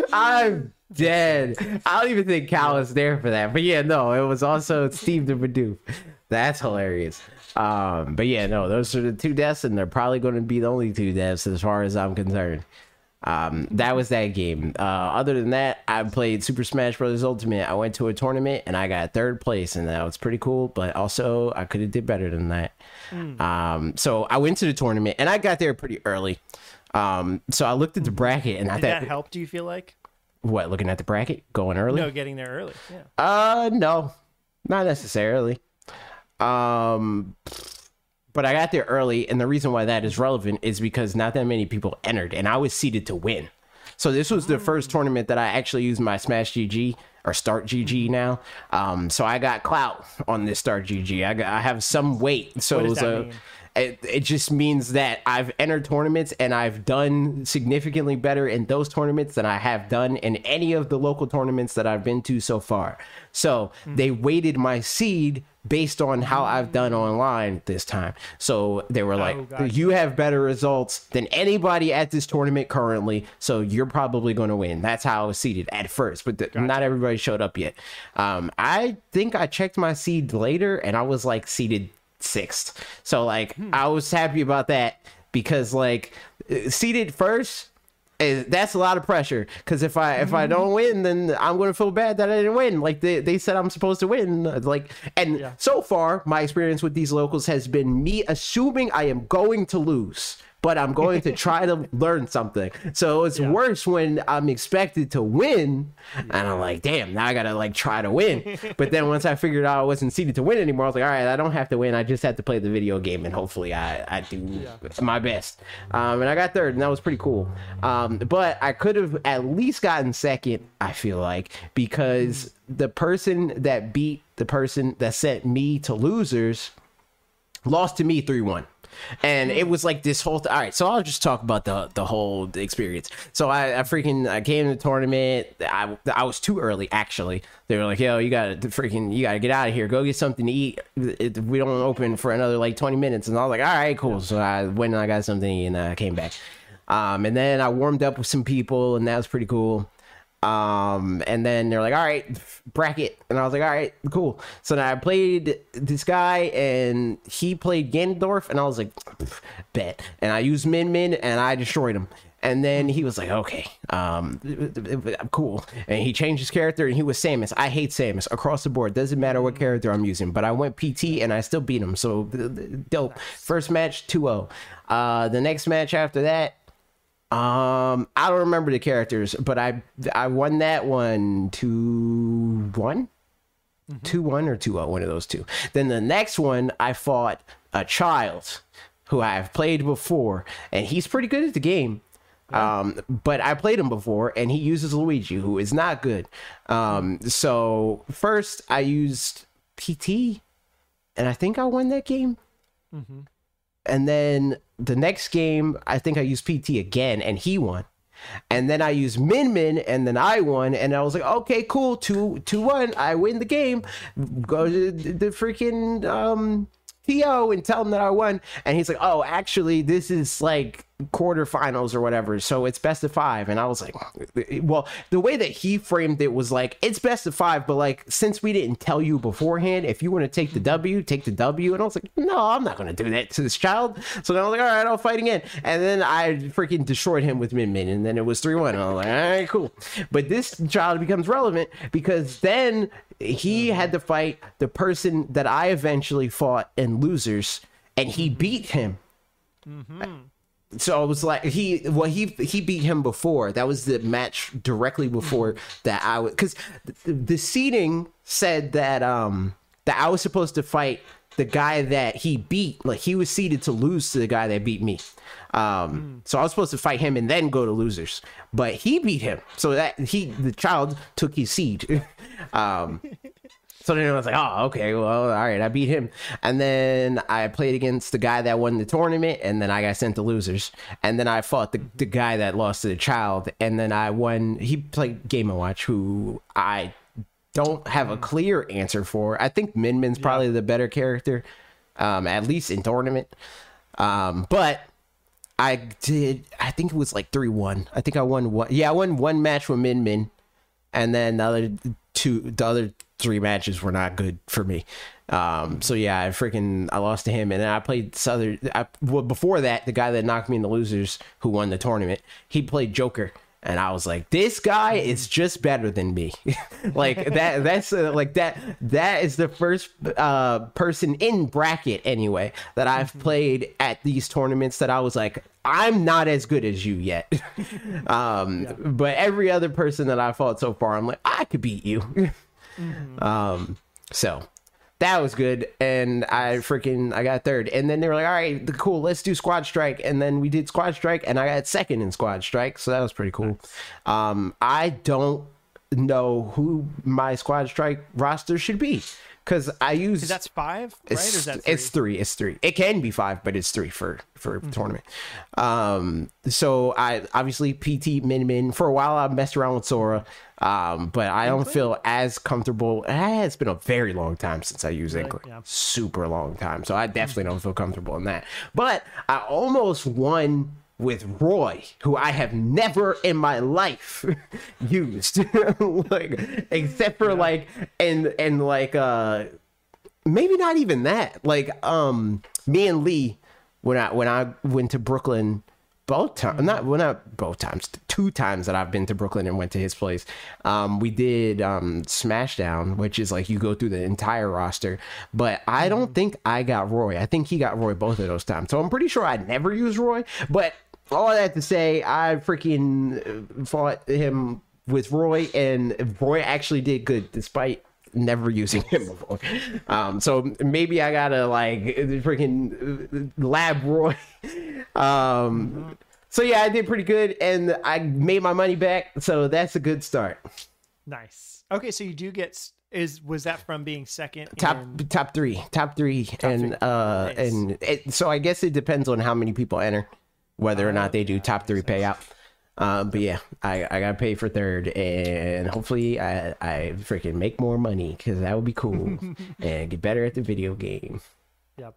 I'm dead. I don't even think Cal was there for that. But yeah, no, it was also Steve the Bidoof. That's hilarious. Um, but yeah, no, those are the two deaths, and they're probably going to be the only two deaths as far as I'm concerned. Um, that was that game. Uh, other than that, I played Super Smash Bros. Ultimate. I went to a tournament and I got third place, and that was pretty cool. But also, I could have did better than that. Um, so I went to the tournament and I got there pretty early. Um, so I looked at the bracket and I Did that thought, help? Do you feel like? What? Looking at the bracket, going early? No, getting there early. Yeah. Uh, no, not necessarily. Um, but I got there early, and the reason why that is relevant is because not that many people entered, and I was seeded to win. So this was the first tournament that I actually used my Smash GG or Start GG now. Um, so I got clout on this Start GG. I got, I have some weight. So What it was that a. mean? It, it just means that I've entered tournaments and I've done significantly better in those tournaments than I have done in any of the local tournaments that I've been to so far. So Hmm. they weighted my seed based on how I've done online this time. So they were like, Oh, gotcha. you have better results than anybody at this tournament currently. So you're probably going to win. That's how I was seeded at first, but the, not everybody showed up yet. Um, I think I checked my seed later and I was like seeded sixth. So like Hmm. I was happy about that because like seated first is that's a lot of pressure because if I if I Mm-hmm. don't win then I'm gonna feel bad that I didn't win like they, they said I'm supposed to win like and Yeah. so far my experience with these locals has been me assuming I am going to lose but I'm going to try to learn something. So it's worse when I'm expected to win, and I'm like, damn, now I gotta like try to win. but then once I figured out I wasn't seated to win anymore, I was like, all right, I don't have to win. I just have to play the video game, and hopefully I I do my best. Um, and I got third, and that was pretty cool. Um, but I could have at least gotten second. I feel like because the person that beat the person that sent me to losers lost to me 3-1 and it was like this whole th- all right so i'll just talk about the the whole experience. So i, I freaking i came to the tournament. I, I was too early actually. They were like yo you gotta freaking you gotta get out of here. Go get something to eat. It- we don't open for another like 20 minutes. And i was like all right cool. So i went and i got something to eat and i came back. Um, and then i warmed up with some people and that was pretty cool um, and then they're like, all right, bracket. And I was like, all right, cool. So then I played this guy and he played Ganondorf and I was like, bet. And I used Min Min and I destroyed him. And then he was like, okay, um, cool. And he changed his character and he was Samus. I hate Samus across the board. Doesn't matter what character I'm using, but I went PT and I still beat him. So dope. First match 2 0. Uh, the next match after that, um, I don't remember the characters, but I I won that one two one, two one or two oh, one of those two. Then the next one I fought a child who I've played before, and he's pretty good at the game. Um, but I played him before, and he uses Luigi, who is not good. Um, so first I used PT, and I think I won that game. And then the next game, I think I used PT again, and he won. And then I used Min Min, and then I won. And I was like, okay, cool, two two one, I win the game. Go to the freaking um, TO and tell him that I won. And he's like, oh, actually, this is like quarterfinals or whatever, so it's best of five. And I was like, well, the way that he framed it was like it's best of five, but like since we didn't tell you beforehand, if you want to take the W, take the W. And I was like, no, I'm not going to do that to this child. So then I was like, all right, I'll fight again. And then I freaking destroyed him with Min Min, and then it was three one. And I was like, all right, cool. But this child becomes relevant because then he mm-hmm. had to fight the person that I eventually fought in losers, and he beat him mm-hmm. So I was like he well he he beat him before. That was the match directly before that i would because the, the seating said that um that i was supposed to fight the guy that he beat. Like he was seated to lose to the guy that beat me. Um so i was supposed to fight him and then go to losers. But he beat him. So that he the child took his seed. Um so then I was like, oh, okay, well, all right, I beat him. And then I played against the guy that won the tournament, and then I got sent to losers. And then I fought the, the guy that lost to the child, and then I won. He played Game & Watch, who I don't have a clear answer for. I think Min Min's probably the better character, um, at least in tournament. Um, but I did, I think it was like 3 1. I think I won one. Yeah, I won one match with Min Min and then the other two the other three matches were not good for me. Um so yeah i freaking i lost to him. And then i played this other I, well before that the guy that knocked me in the losers who won the tournament he played joker and I was like, this guy is just better than me. like that. That's uh, like that. That is the first uh, person in bracket anyway that I've played at these tournaments that I was like, I'm not as good as you yet. um, But every other person that I fought so far, I'm like, I could beat you. um, so that was good and i freaking i got third. And then they were like all right cool let's do squad strike. And then we did squad strike and i got second in squad strike so that was pretty cool. Um i don't know who my squad strike roster should be because i use That's five, right? Or it's, is that three? it's three. It's three. It can be five, but it's three for for tournament. Um, so I obviously PT Min Min for a while. I messed around with Sora, um, but I don't feel as comfortable. It's been a very long time since I used Inkling. Yeah. Super long time. So I definitely don't feel comfortable in that. But I almost won with Roy, who I have never in my life used, like except for like and and like uh maybe not even that. Like um me and Lee when I when I went to Brooklyn both times not well not both times two times that I've been to Brooklyn and went to his place. Um, we did um, Smashdown, which is like you go through the entire roster. But I don't think I got Roy. I think he got Roy both of those times. So I'm pretty sure I never used Roy. But all that to say, I freaking fought him with Roy, and Roy actually did good despite never using him before. Um, so maybe I gotta like freaking lab Roy. Um, so yeah, I did pretty good, and I made my money back. So that's a good start. Nice. Okay, so you do get is was that from being second? Top in- top three, top three, and three. uh, Nice. and it, so I guess it depends on how many people enter, whether or not they do top three payout. Um, but yeah, I, I gotta pay for third, and hopefully I I freaking make more money because that would be cool and get better at the video game. Yep.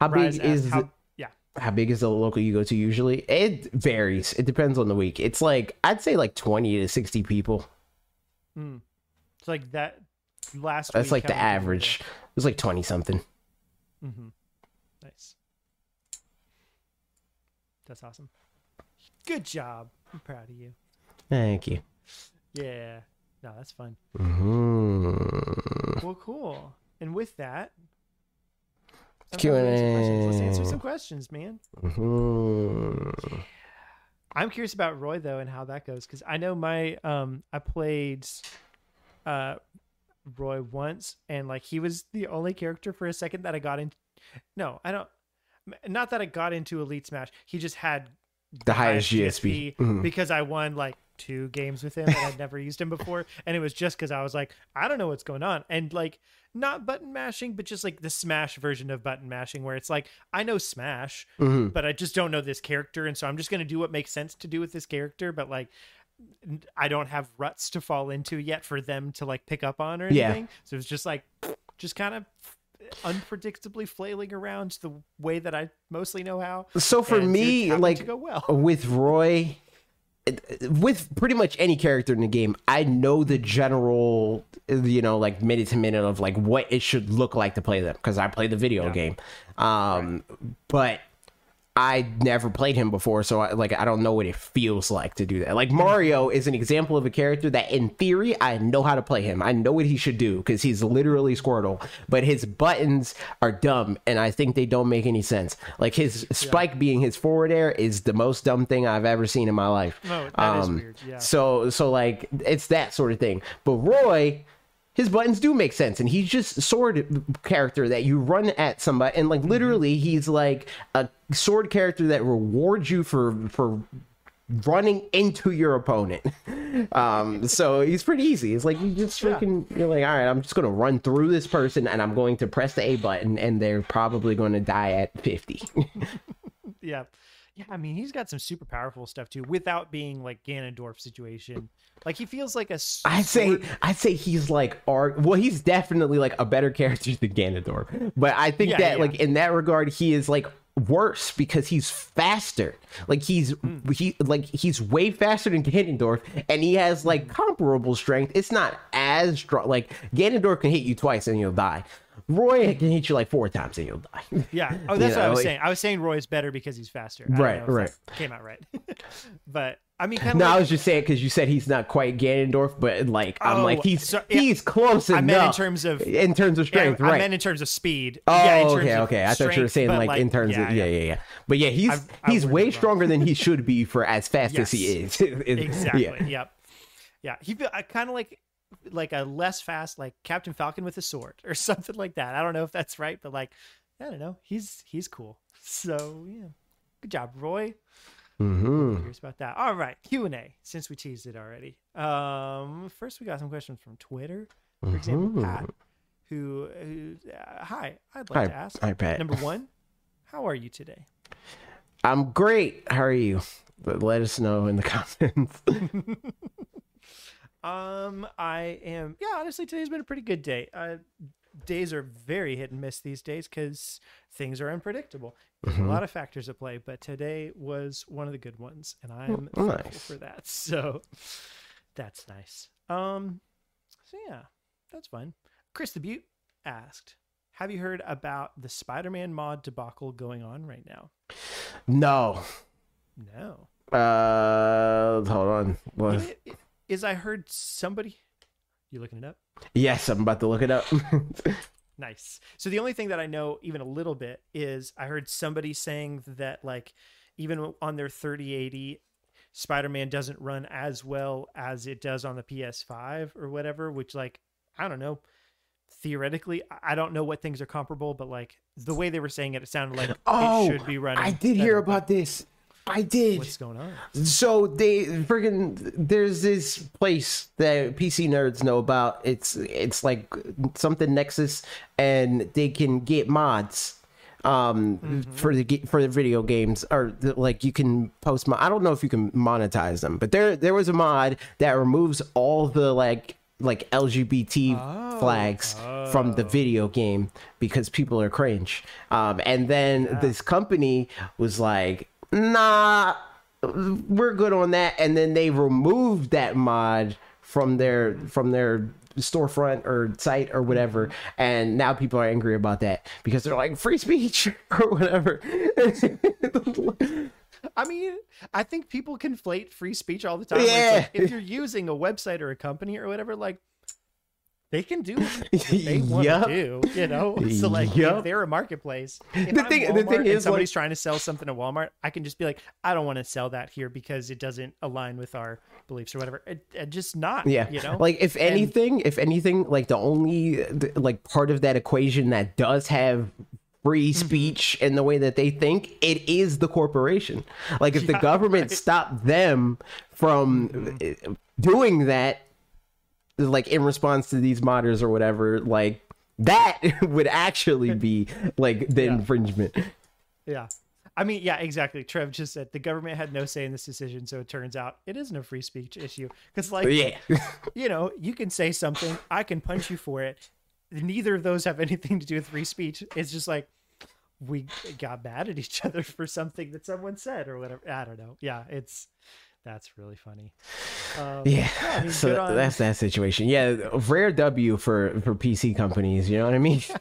How Rise big is how, yeah. how big is the local you go to usually? It varies. It depends on the week. It's like I'd say like twenty to sixty people. It's like that last. That's like the how many people average. It was like twenty something. there? Mhm. Nice. That's awesome. Good job. I'm proud of you. Thank you. Yeah. No, that's fun. Mhm. Well, cool. And with that, Q and A. Let's answer some questions, man. Mhm. I'm curious about Roy though and how that goes because I know my um I played uh Roy once and like he was the only character for a second that I got in. No, I don't. Not that I got into Elite Smash. He just had The highest GSP. Mhm. because I won like two games with him and I'd never used him before. And it was just because I was like, I don't know what's going on. And like, not button mashing, but just like the Smash version of button mashing, where it's like, I know Smash, Mhm. but I just don't know this character. And so I'm just going to do what makes sense to do with this character. But like, I don't have ruts to fall into yet for them to like pick up on or Yeah. anything. So it's just like, just kind of unpredictably flailing around the way that I mostly know how. So for me, like well. with Roy, with pretty much any character in the game, I know the general, you know, like minute to minute of like what it should look like to play them because I play the video Yeah. game. Um, but I never played him before, so I, like I don't know what it feels like to do that. Like Mario is an example of a character that, in theory, I know how to play him. I know what he should do because he's literally Squirtle, but his buttons are dumb, and I think they don't make any sense. Like his spike being his forward air is the most dumb thing I've ever seen in my life. No, that is Um, weird. Yeah. So so like it's that sort of thing. But Roy, his buttons do make sense, and he's just a sword character that you run at somebody, and like literally, he's like a sword character that rewards you for for running into your opponent. Um, so he's pretty easy. It's like you just Yeah. freaking you're like, all right, I'm just gonna run through this person, and I'm going to press the A button, and they're probably going to die at fifty. yeah yeah i mean he's got some super powerful stuff too without being like ganondorf situation like he feels like a I'd say I'd say he's like our well he's definitely like a better character than Ganondorf. But I think Yeah, that yeah. like in that regard he is like worse because he's faster. Like he's Hmm. he like he's way faster than Ganondorf and he has like Hmm. comparable strength. It's not as strong like Ganondorf can hit you twice and you'll die. Roy can hit you like four times and you'll die. yeah oh that's You what i was like- saying i was saying roy's better because he's faster I Right, know right. came out right but i mean kind of No, like, I was just saying because you said he's not quite Ganondorf, but like I'm Oh, like he's so- yeah. he's close I enough. meant in terms of- in terms of yeah, strength, i right? meant in terms of speed Oh, yeah, in oh, terms okay, okay. I thought you were saying but, like, in terms of yeah, yeah, yeah. But yeah, he's I've- I he's way stronger than he should be for as fast as he is. Exactly yeah. yep yeah he feel I kind of like like a less fast like captain falcon with a sword or something like that i don't know if that's right but like i don't know he's he's cool so yeah good job roy Mhm. curious about that all right q&a since we teased it already um first we got some questions from twitter for example pat who, who uh, hi i'd like Hi, to ask hi, Pat. number one how are you today I'm great. How are you? Let us know in the comments. Um, I am. Yeah, honestly, today's been a pretty good day. Uh, days are very hit and miss these days because things are unpredictable. There's Mm-hmm. a lot of factors at play, but today was one of the good ones, and I am Oh, thankful nice. for that. So that's nice. Um, so yeah, that's fun. Chris the Butte asked, "Have you heard about the Spider-Man mod debacle going on right now?" no, No. Uh, hold on. What? Is I heard somebody. You looking it up? Yes, I'm about to look it up. Nice. So the only thing that I know even a little bit is I heard somebody saying that like even on their 3080 Spider-Man doesn't run as well as it does on the PS5 or whatever, which like I don't know. Theoretically, I- don't know what things are comparable, but like the way they were saying it, it sounded like oh, it should be running. I did hear about this. I did. what's going on. So they friggin' there's this place that PC nerds know about. It's it's like something Nexus, and they can get mods um for the for the video games or the, like you can post mo- I don't know if you can monetize them, but there there was a mod that removes all the like like LGBT flags from the video game because people are cringe. Um, and then this company was like, nah, we're good on that. And then they removed that mod from their from their storefront or site or whatever and now people are angry about that because they're like free speech or whatever I mean, I think people conflate free speech all the time. Yeah. like, if you're using a website or a company or whatever, like they can do what they want Yup. to do, you know. So like, Yup. if they're a marketplace, if The I'm thing- the thing is, somebody's like- trying to sell something at Walmart, I can just be like, I don't want to sell that here because it doesn't align with our beliefs or whatever. It, it just not, Yeah. you know. Like if And- anything, if anything, like the only like part of that equation that does have free Mm-hmm. speech in the way that they think, it is the corporation. Like if the government right. stopped them from Mm-hmm. uh, doing that, like in response to these modders or whatever, like that would actually be like the infringement. Yeah. I mean, yeah, exactly. Trev just said the government had no say in this decision, so it turns out it isn't a free speech issue. Because, like, oh, Yeah. you know, you can say something, I can punch you for it. Neither of those have anything to do with free speech. It's just like we got mad at each other for something that someone said or whatever. I don't know. Yeah, it's that's really funny. Um, Yeah, mean, so on- that's that situation. Yeah, rare W for for PC companies. You know what I mean?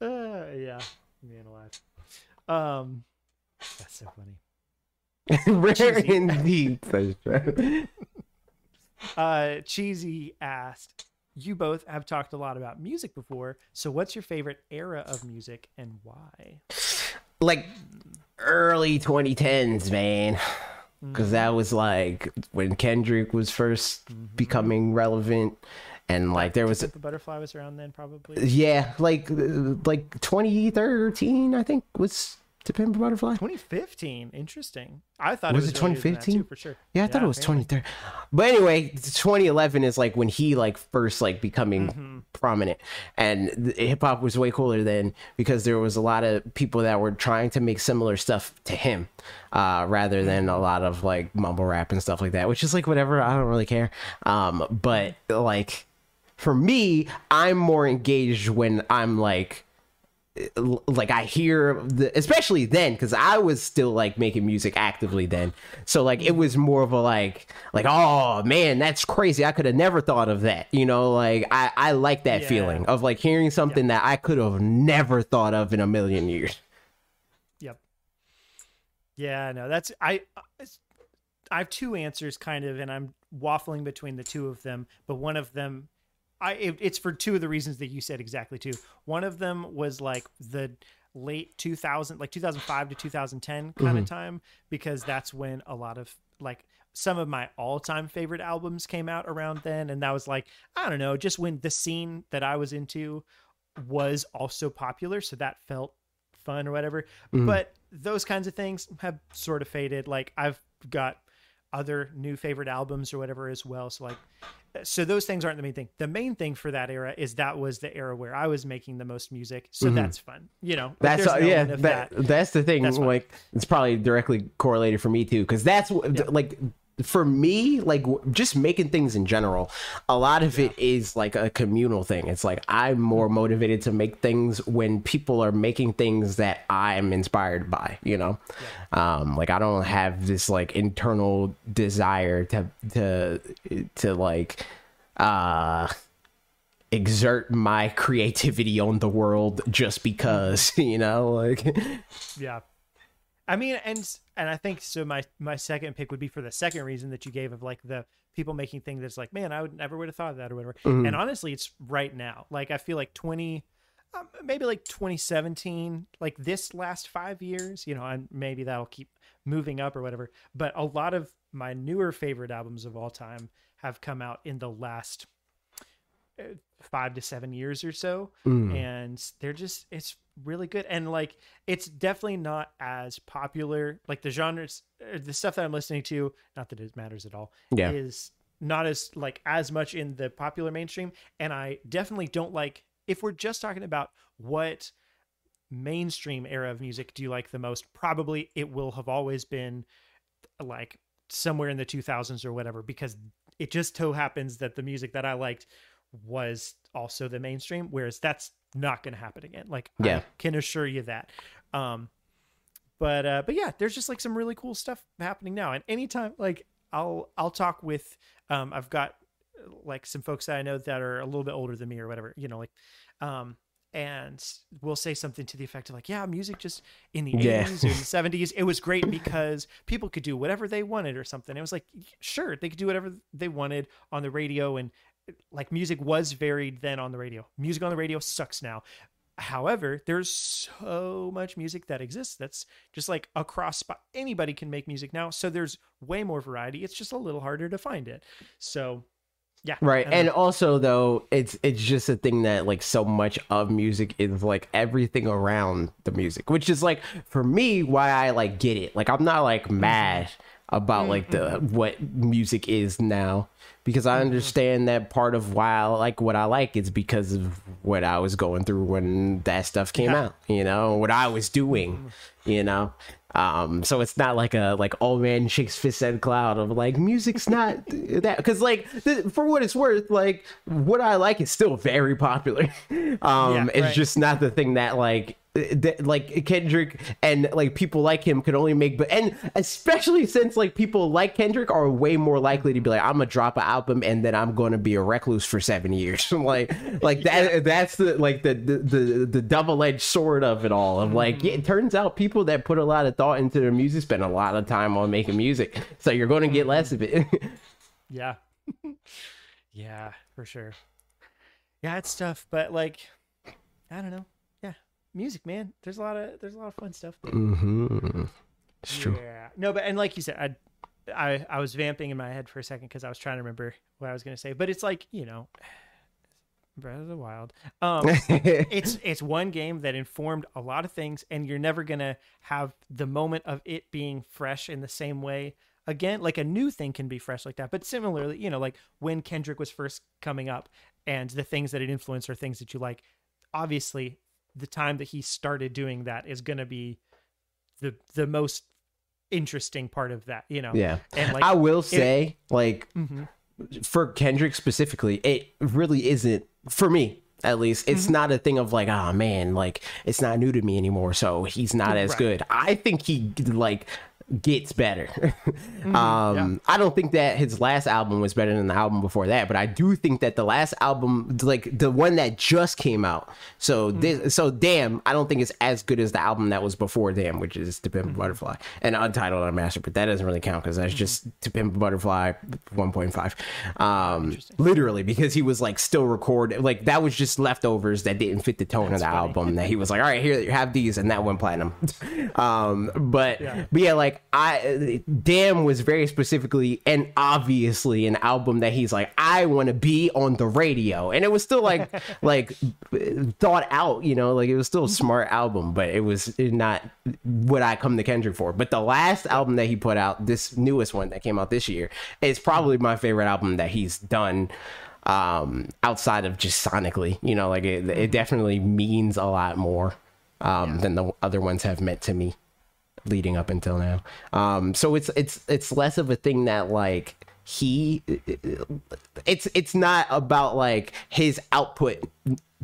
Uh, yeah, man alive. Um, that's so funny. rare Cheesy. indeed. Uh, Cheesy asked, "You both have talked a lot about music before, so what's your favorite era of music and why?" like early 2010s, man. Because that was like when Kendrick was 1st mm-hmm. becoming relevant, and like there was The butterfly was around then, probably. yeah, like like 2013, I think was To Pimp Butterfly. 2015. Interesting. I thought Was it was earlier 2015? for sure. Yeah, I thought it was 2013. But anyway, 2011 is like when he like first like becoming prominent, and hip hop was way cooler then because there was a lot of people that were trying to make similar stuff to him, uh, rather than a lot of like mumble rap and stuff like that, which is like whatever. I don't really care. Um, but like for me, I'm more engaged when I'm like like I hear the especially then because I was still like making music actively then. So like it was more of a like like oh man that's crazy I could have never thought of that you know like I I like that Yeah. feeling of like hearing something that I could have never thought of in a million years. Yep. Yeah, no, that's I. I have two answers, kind of, and I'm waffling between the two of them. But one of them, I it, it's for two of the reasons that you said exactly too. One of them was like the late 2000, like 2005 to 2010 kind of mm-hmm. time, because that's when a lot of like some of my all-time favorite albums came out around then, and that was like I don't know, just when the scene that I was into was also popular, so that felt fun or whatever. Mm-hmm. But those kinds of things have sort of faded. Like I've got other new favorite albums or whatever as well. So like, so those things aren't the main thing. The main thing for that era is that was the era where I was making the most music. So mm-hmm. that's fun. You know, That's an yeah. of That, that's the thing. That's like it's probably directly correlated for me too, because that's what like for me, like just making things in general. A lot of it is like a communal thing. It's like I'm more motivated to make things when people are making things that I'm inspired by. You know, um, like I don't have this like internal desire to to to like uh exert my creativity on the world just because you know like Yeah. I mean, and and I think so. My my second pick would be for the second reason that you gave of like the people making things that's like, man, I would never would have thought of that or whatever. Mm-hmm. And honestly, it's right now. Like I feel like twenty, um, maybe like twenty seventeen, like this last five years, you know, and maybe that'll keep moving up or whatever. But a lot of my newer favorite albums of all time have come out in the last five to seven years or so Mm. and they're just it's really good and like it's definitely not as popular like the genres uh, the stuff that i'm listening to not that it matters at all Yeah. is not as like as much in the popular mainstream and i definitely don't like if we're just talking about what mainstream era of music do you like the most probably it will have always been like somewhere in the 2000s or whatever because it just so happens that the music that i liked was also the mainstream whereas that's not going to happen again like Yeah. i can assure you that um but uh but yeah there's just like some really cool stuff happening now and anytime like i'll i'll talk with um i've got like some folks that i know that are a little bit older than me or whatever you know like um and we'll say something to the effect of like yeah music just in the Yeah. 80s or the 70s it was great because people could do whatever they wanted or something it was like sure they could do whatever they wanted on the radio and like music was varied then on the radio. Music on the radio sucks now. However there's so much music that exists that's just like across spot anybody can make music now so there's way more variety. It's just a little harder to find it. So yeah Right. And also though, it's it's just a thing that like so much of music is like everything around the music, which is like for me why I like get it. Like I'm not like mm-hmm. mad about like the what music is now because I understand that part of why I like what I like is because of what I was going through when that stuff came Yeah. out, you know, what I was doing, you know. Um, so it's not like a like old man shakes fist at cloud of like music's not that because like th- for what it's worth, like what I like is still very popular. Um, Yeah, it's right. just not the thing that like that like Kendrick and like people like him could only make but and especially since like people like Kendrick are way more likely to be like I'm gonna drop an album and then I'm gonna be a recluse for seven years like like that that's the like the the the, the double-edged sword of it all of like yeah, it turns out people that put a lot of thought into their music spend a lot of time on making music so you're gonna get less of it Yeah. yeah, for sure. Yeah, it's tough, but like I don't know. Music, man. There's a lot of there's a lot of fun stuff. there. mm-hmm. it's true Yeah. No, but and like you said, I I I was vamping in my head for a second because I was trying to remember what I was gonna say. But it's like, you know, Breath of the Wild. Um it's it's one game that informed a lot of things and you're never going to have the moment of it being fresh in the same way again like a new thing can be fresh like that but similarly you know like when kendrick was first coming up and the things that it influenced are things that you like obviously the time that he started doing that is going to be the the most interesting part of that you know yeah and like I will say like Mhm. for Kendrick specifically, it really isn't for me. At least it's Mm-hmm. not a thing of like, oh man, like it's not new to me anymore, so he's not as Right. good. I think he like gets better. Mm-hmm. um, I don't think that his last album was better than the album before that, but I do think that the last album, like the one that just came out, so Mm-hmm. this, so damn, I don't think it's as good as the album that was before damn, which is To Pimp Mm-hmm. Butterfly and Untitled Unmastered, but that doesn't really count because that's just To Pimp Butterfly 1.5. Um, literally because he was like still record like that was just leftovers that didn't fit the tone of the album that he was like all right here you have these and that went platinum um but Yeah. but yeah like i damn was very specifically and obviously an album that he's like i want to be on the radio. And it was still like like thought out you know? Like it was still a smart album but it was not what i come to kendrick for. But the last album that he put out this newest one that came out this year is probably my favorite album that he's done um outside of just sonically you know? Like it, it definitely means a lot more um than the other ones have meant to me leading up until now. Um, so it's it's it's less of a thing that like he it's it's not about like his output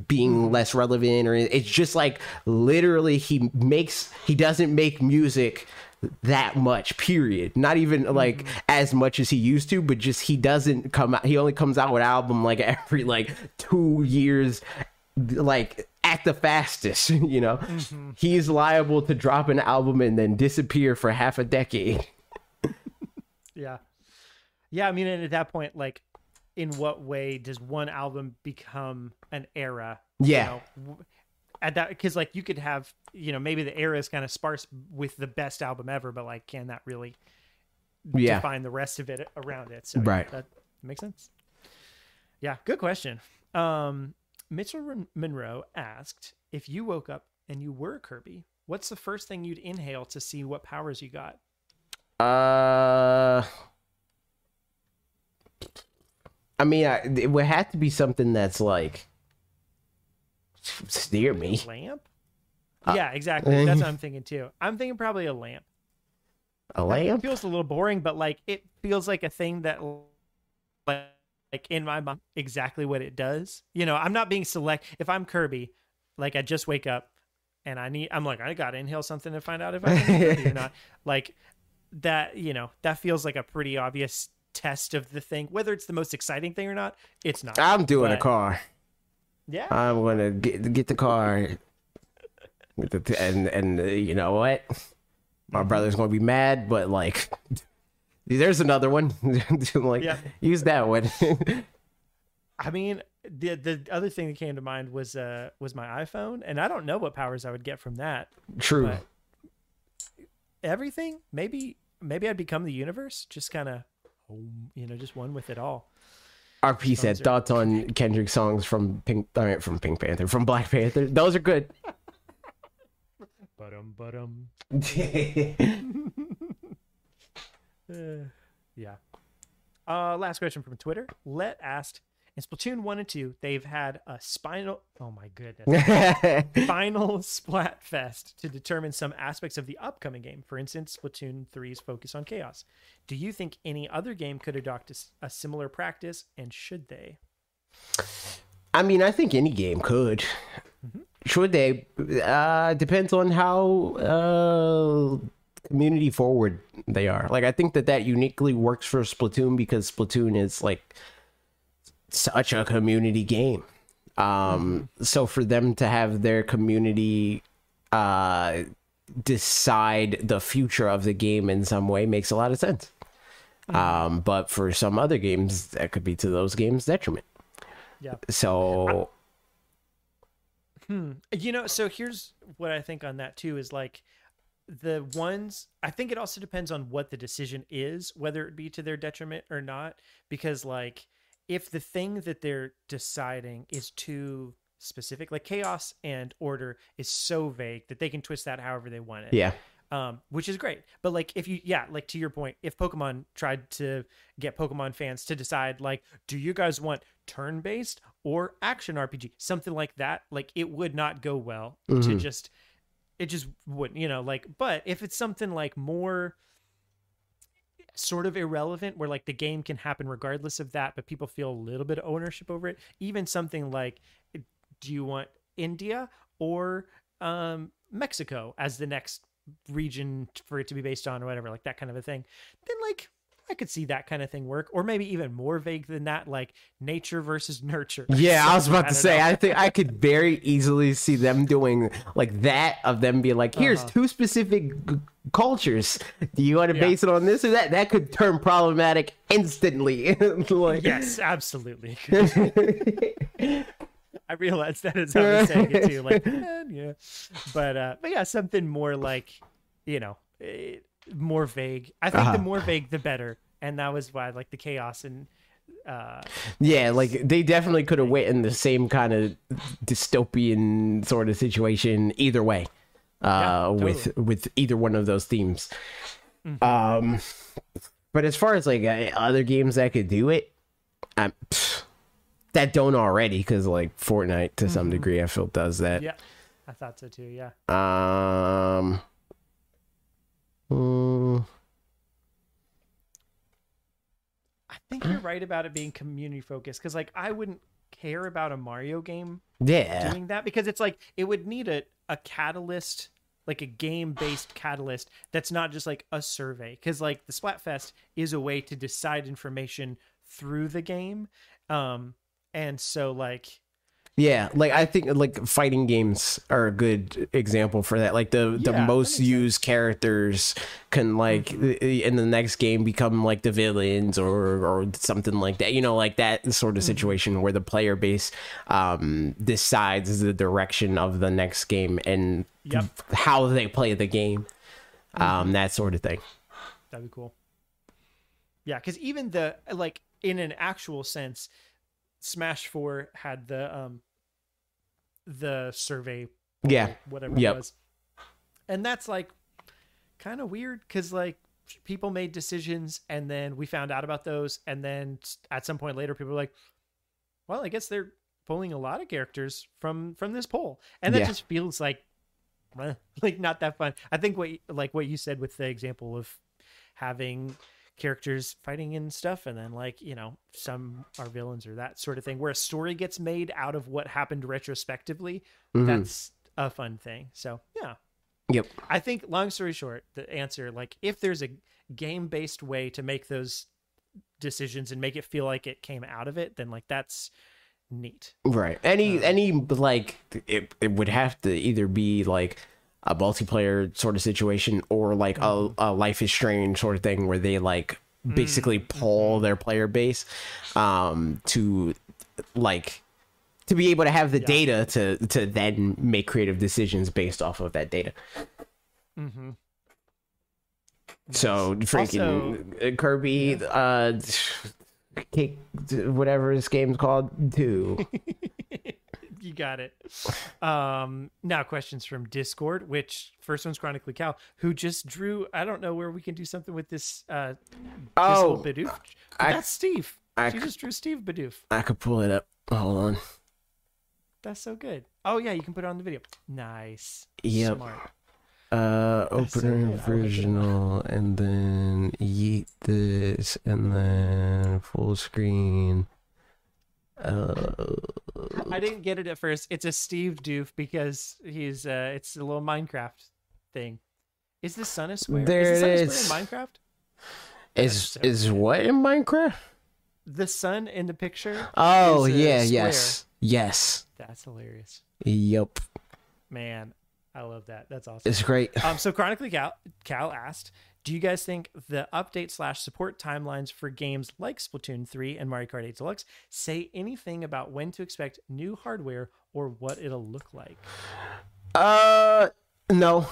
being less relevant or it's just like literally he makes he doesn't make music that much period. Not even like as much as he used to but just he doesn't come out he only comes out with album like every like two years like at the fastest, you know. He's liable to drop an album and then disappear for half a decade. Yeah. Yeah, I mean and at that point like in what way does one album become an era? you Yeah. know, at that because like you could have you know maybe the era is kind of sparse with the best album ever but like can that really Yeah. define the rest of it around it so yeah, Right. that makes sense yeah good question um mitchell monroe asked if you woke up and you were kirby what's the first thing you'd inhale to see what powers you got? Uh, I mean, I, it would have to be something that's like steer me. lamp? Uh, yeah exactly. That's what i'm thinking too. I'm thinking probably a lamp. A lamp? feels a little boring, but like it feels like a thing that like like in my mind exactly what it does. You know, I'm not being select if I'm Kirby, like I just wake up and I need I'm like, I gotta inhale something to find out if I can Kirby or not. Like that, you know, that feels like a pretty obvious test of the thing. Whether it's the most exciting thing or not, it's not. I'm doing a car. yeah. I'm gonna get get the car. And and uh, you know what? My brother's gonna be mad, but like, there's another one. like, Yeah. use that one. I mean, the the other thing that came to mind was uh was my iPhone, and I don't know what powers I would get from that. True. Everything maybe maybe i'd become the universe just kind of you know just one with it all RP said are- thoughts on Kendrick songs from Pink, uh, from Pink Panther, from Black Panther. Those are good. but um but um yeah uh last question from twitter let asked in splatoon 1 and 2 they've had a spinal oh my goodness final splat fest to determine some aspects of the upcoming game. For instance, Splatoon 3's focus on chaos. Do you think any other game could adopt a similar practice, and should they? I mean, I think any game could. Should they? Uh, depends on how uh, community forward they are. Like, I think that that uniquely works for Splatoon because Splatoon is like such a community game. Um, so for them to have their community uh decide the future of the game in some way makes a lot of sense. Um, but for some other games, that could be to those games' detriment. Yeah. So Hmm. You know, so here's what I think on that too is like the ones I think it also depends on what the decision is, whether it be to their detriment or not. Because like if the thing that they're deciding is too specific, like chaos and order is so vague that they can twist that however they want it. yeah, um, which is great. But like, if you, yeah, like to your point, if Pokemon tried to get Pokemon fans to decide, like, do you guys want turn based or action RPG, something like that, like it would not go well to Mhm. just, it just wouldn't, you know, like. But if it's something like more sort of irrelevant where like the game can happen regardless of that but people feel a little bit of ownership over it even something like do you want india or um mexico as the next region for it to be based on or whatever like that kind of a thing then like i could see that kind of thing work or maybe even more vague than that like nature versus nurture yeah. I was about to say. know. I think I could very easily see them doing like that. Of them being like, "Here's Uh-huh. two specific g- cultures. Do you want to Yeah. base it on this or that?" That could turn problematic instantly. like, yes absolutely I realize that is how they're saying it too. Like, eh, yeah, but uh, but yeah, something more like, you know, eh, more vague. I think Uh-huh. the more vague, the better, and that was why like the chaos and uh, Yeah, like they definitely could have went in the same kind of dystopian sort of situation either way. Yeah, Uh with with either one of those themes. Um but as far as like uh, other games that could do it, um, pff, that don't already cuz like Fortnite to some degree I feel does that. yeah, I thought so too. Yeah, Um I think you're right about it being community focused because like I wouldn't care about a Mario game yeah. doing that because it's like it would need a, a catalyst like a game based catalyst that's not just like a survey because like the splatfest is a way to decide information through the game um and so like Yeah, like I think like fighting games are a good example for that. Like the the Yeah, that most used characters can like in the next game become like the villains or or something like that. You know, like that sort of situation where the player base um decides the direction of the next game and Yep. how they play the game. Um that sort of thing. That'd be cool. Yeah, because even the like in an actual sense, Smash Four had the um the survey Yeah. whatever Yep. it was. And that's like kind of weird because like people made decisions and then we found out about those. And then at some point later, people were like, well, I guess they're pulling a lot of characters from from this poll. And that Yeah. just feels like like not that fun. I think what like what you said with the example of having characters fighting and stuff and then like you know some are villains or that sort of thing where a story gets made out of what happened retrospectively Mhm. that's a fun thing so yeah Yep. i think long story short the answer like if there's a game based way to make those decisions and make it feel like it came out of it then like that's neat Right. Any Um, any like it it would have to either be like a multiplayer sort of situation or like a, a life is strange sort of thing where they like basically pull their player base um to like to be able to have the data to to then make creative decisions based off of that data. mm-hmm. So freaking uh, Kirby uh kick whatever this game's called two. you got it. Um, now questions from Discord, which first one's Chronically Cow, who just drew. I don't know where we can do something with this. Uh, Oh, this Bidoof. I- That's Steve. I she just drew Steve Bidoof. I could pull it up. Hold on. That's so good. Oh yeah, you can put it on the video. Nice. Yep. Smart. Uh, so opener. Like original, and then yeet this, and then full screen. Uh, I didn't get it at first. It's a Steve Doof because he's. Uh, it's a little Minecraft thing. Is the sun a square? There is the sun it a is. in Minecraft? is is what in Minecraft? The sun in the picture. Oh yeah, square. yes, yes, That's hilarious. yep. Man, I love that. That's awesome. It's great. Um, so chronically, Cal, Cal asked, "Do you guys think the update slash support timelines for games like Splatoon 3 and Mario Kart 8 Deluxe say anything about when to expect new hardware or what it'll look like?" Uh, no,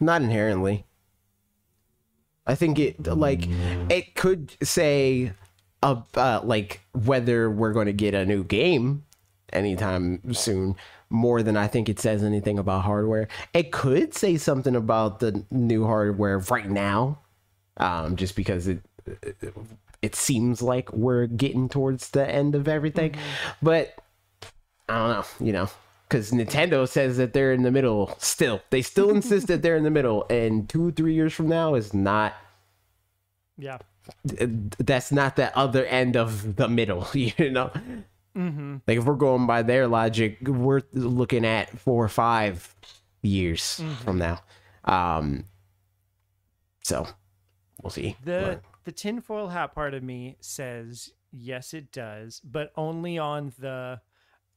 not inherently. I think it like it could say uh, uh like whether we're going to get a new game anytime soon more than I think it says anything about hardware. It could say something about the new hardware right now. Um just because it it seems like we're getting towards the end of everything. But I don't know, you know, because Nintendo says that they're in the middle still. They still insist that they're in the middle, and two, three years from now is not. Yeah. That's not the other end of the middle, you know. Mm-hmm. Like if we're going by their logic, we're looking at four or five years from now. Um. So, we'll see. The the tinfoil hat part of me says yes, it does, but only on the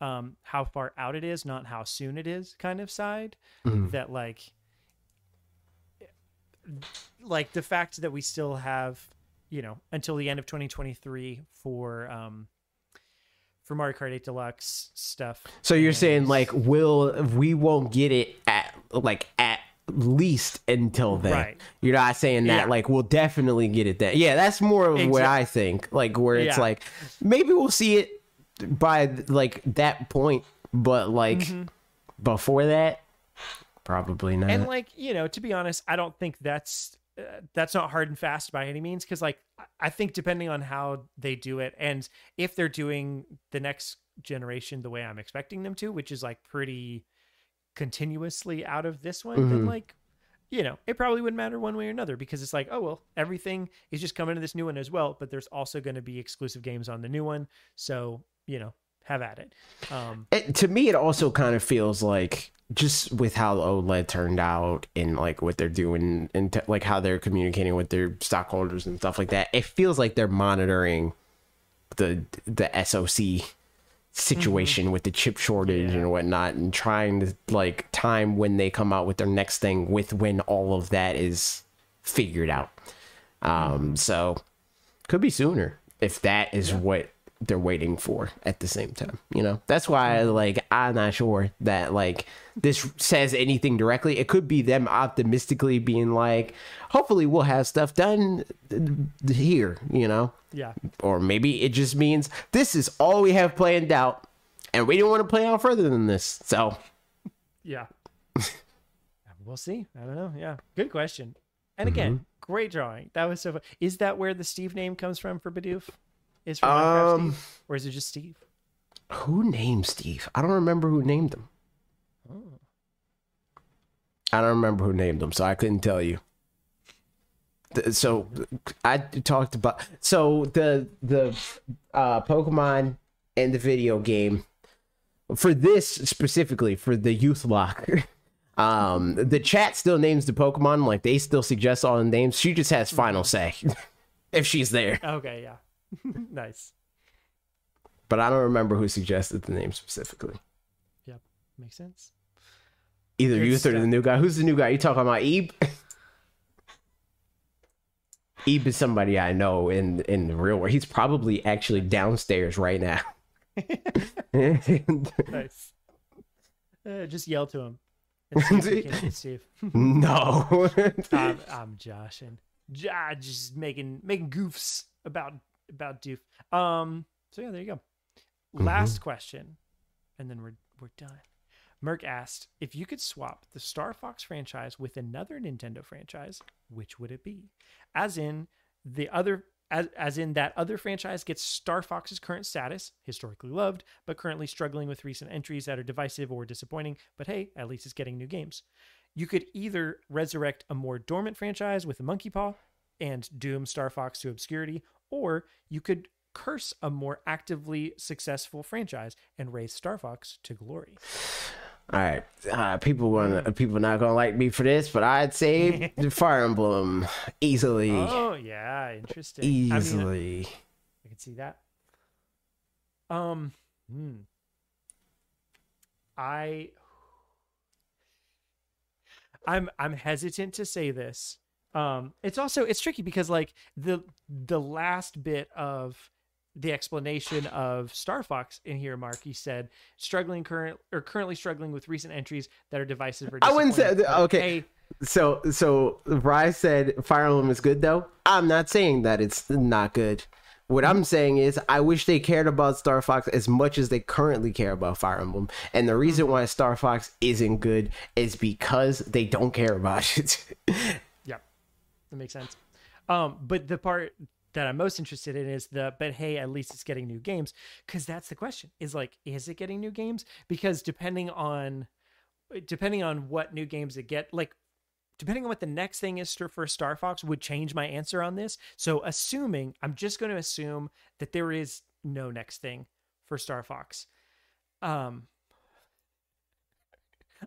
um, how far out it is, not how soon it is, kind of side. Mhm. That like, like the fact that we still have, you know, until the end of 2023 for um, for Mario Kart 8 Deluxe stuff. So you're and- saying like will we won't get it at like at least until then. Right. You're not saying that Yeah. like we'll definitely get it then. Yeah, that's more of what I think. Like where it's Yeah. like maybe we'll see it by like that point, but like Mm-hmm. before that, probably not. and like you know to be honest i don't think that's uh, that's not hard and fast by any means because like I- think depending on how they do it and if they're doing the next generation the way i'm expecting them to which is like pretty continuously out of this one then Mhm. like you know it probably wouldn't matter one way or another because it's like oh well everything is just coming to this new one as well but there's also going to be exclusive games on the new one so you know have at it. Um it, to me, it also kind of feels like just with how OLED turned out and like what they're doing and t- like how they're communicating with their stockholders and stuff like that. It feels like they're monitoring the the SOC situation with the chip shortage and whatnot and trying to like time when they come out with their next thing with when all of that is figured out. Um so could be sooner if that is what they're waiting for at the same time you know that's why like i'm not sure that like this says anything directly it could be them optimistically being like hopefully we'll have stuff done here you know Yeah. or maybe it just means this is all we have planned out and we don't want to play out further than this so Yeah. we'll see. I don't know. Yeah. Good question. And again, Mm-hmm. great drawing. That was so fun. Is that where the Steve name comes from for Bidoof? Is from Minecraft Um, Steve? Or is it just Steve? who named steve? I don't remember who named him. I don't remember who named him so i couldn't tell you. So i talked about so the the uh pokemon and the video game for this specifically for the youth lock um the chat still names the pokemon like they still suggest all the names. She just has final say if she's there. Okay, yeah. nice. but i don't remember who suggested the name specifically Yep. Makes sense. either Good youth or the new guy who's the new guy you talking about ebe ebe is somebody i know in in the real world he's probably actually downstairs right now Nice. Uh, just yell to him. And see if can hit Steve. no I'm, I'm joshing. Ja, just making making goofs about about Doof. Um. So yeah, there you go. Last question, and then we're we're done. Merc asked if you could swap the Star Fox franchise with another Nintendo franchise, which would it be? As in the other. As, as in that other franchise gets Star Fox's current status, historically loved, but currently struggling with recent entries that are divisive or disappointing. But hey, at least it's getting new games. You could either resurrect a more dormant franchise with a monkey paw and doom Star Fox to obscurity, or you could curse a more actively successful franchise and raise Star Fox to glory. all right uh, people want people not gonna like me for this but i'd say the fire emblem easily Oh yeah, interesting. I mean, easily I can see that. Um, hmm. I, I'm I'm hesitant to say this. Um, it's also it's tricky because like the the last bit of the explanation of Star Fox in here, Mark, You said struggling current or currently struggling with recent entries that are divisive or I wouldn't say- okay. So so Bryce said Fire Emblem is good though. I'm not saying that it's not good. What I'm saying is I wish they cared about Star Fox as much as they currently care about Fire Emblem. And the reason mm-hmm. why Star Fox isn't good is because they don't care about it. Yeah, that makes sense. Um, but the part that I'm most interested in is the but hey, at least it's getting new games because that's the question. Is like, is it getting new games? Because depending on depending on what new games it get, like depending on what the next thing is for- Star Fox would change my answer on this. So assuming I'm just going to assume that there is no next thing for Star Fox. Um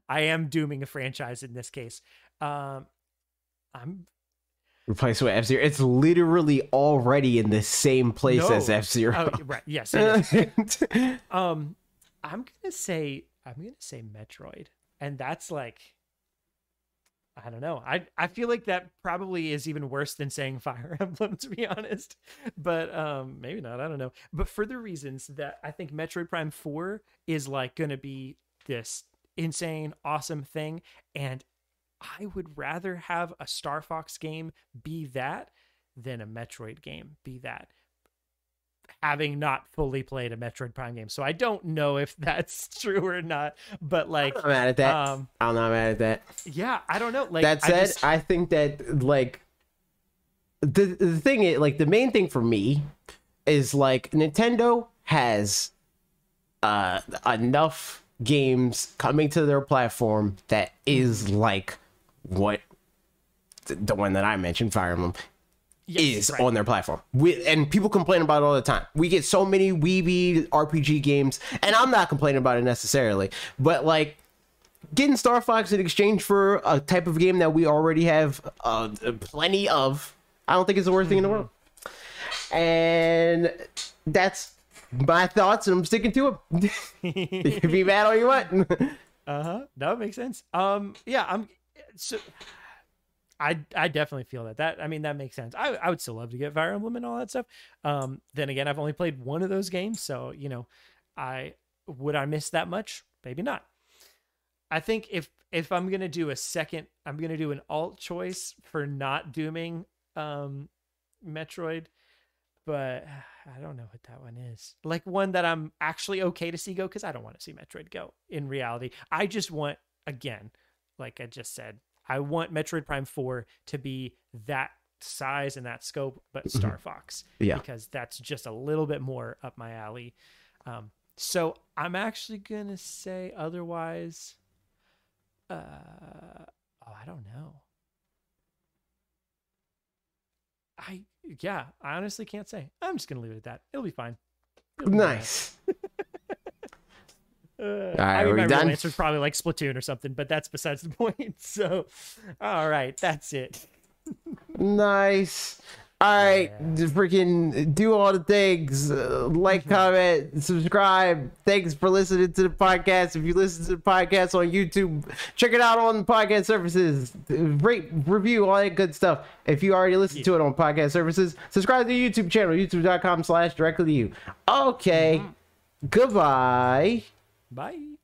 I am dooming a franchise in this case. Um I'm Replace with F Zero. It's literally already in the same place No. as F Zero. oh, right. Yes. um, I'm gonna say I'm gonna say Metroid, and that's like, I don't know. I I feel like that probably is even worse than saying Fire Emblem, to be honest. But um, maybe not. I don't know. But for the reasons that I think Metroid Prime Four is like gonna be this insane, awesome thing, and I would rather have a Star Fox game be that than a Metroid game be that having not fully played a Metroid Prime game. So I don't know if that's true or not, but like I'm mad at that. um I'm not mad at that. yeah, I don't know. Like that I said, just- I, think that like the the thing is like the main thing for me is like Nintendo has uh enough games coming to their platform that is like what the- one that I mentioned, Fire Emblem, yes, is right. on their platform. We, and people complain about it all the time. We get so many weeby RPG games, and I'm not complaining about it necessarily, but like getting Star Fox in exchange for a type of game that we already have uh, plenty of, I don't think it's the worst thing in the world. And that's my thoughts, and I'm sticking to them. you can be mad all you want. Uh huh. That makes sense. Um. Yeah. I'm. So. I I definitely feel that. That I mean that makes sense. I I would still love to get Fire Emblem and all that stuff. Um. Then again, I've only played one of those games, so you know, I would I miss that much? Maybe not. I think if if I'm gonna do a second, I'm gonna do an alt choice for not dooming um Metroid, but I don't know what that one is. Like one that I'm actually okay to see go because I don't want to see Metroid go in reality. I just want, again, like I just said, I want Metroid Prime 4 to be that size and that scope, but Star Fox. Yeah. Because that's just a little bit more up my alley. Um, so I'm actually going to say otherwise. Uh, oh, I don't know. I yeah, I honestly can't say. I'm just gonna leave it at that. It'll be fine. It'll be fine. nice. Uh, right, I mean, my done? real answer is probably like Splatoon or something, but that's besides the point. So, all right, that's it. Nice. All right, Yeah. just freaking do all the things. Uh, like, comment, subscribe. Thanks for listening to the podcast. If you listen to the podcast on YouTube, check it out on podcast services. Rate, review, all that good stuff. If you already listened to it on podcast services, subscribe to the YouTube channel, youtube.com slash directly to you. Okay. Goodbye. Bye.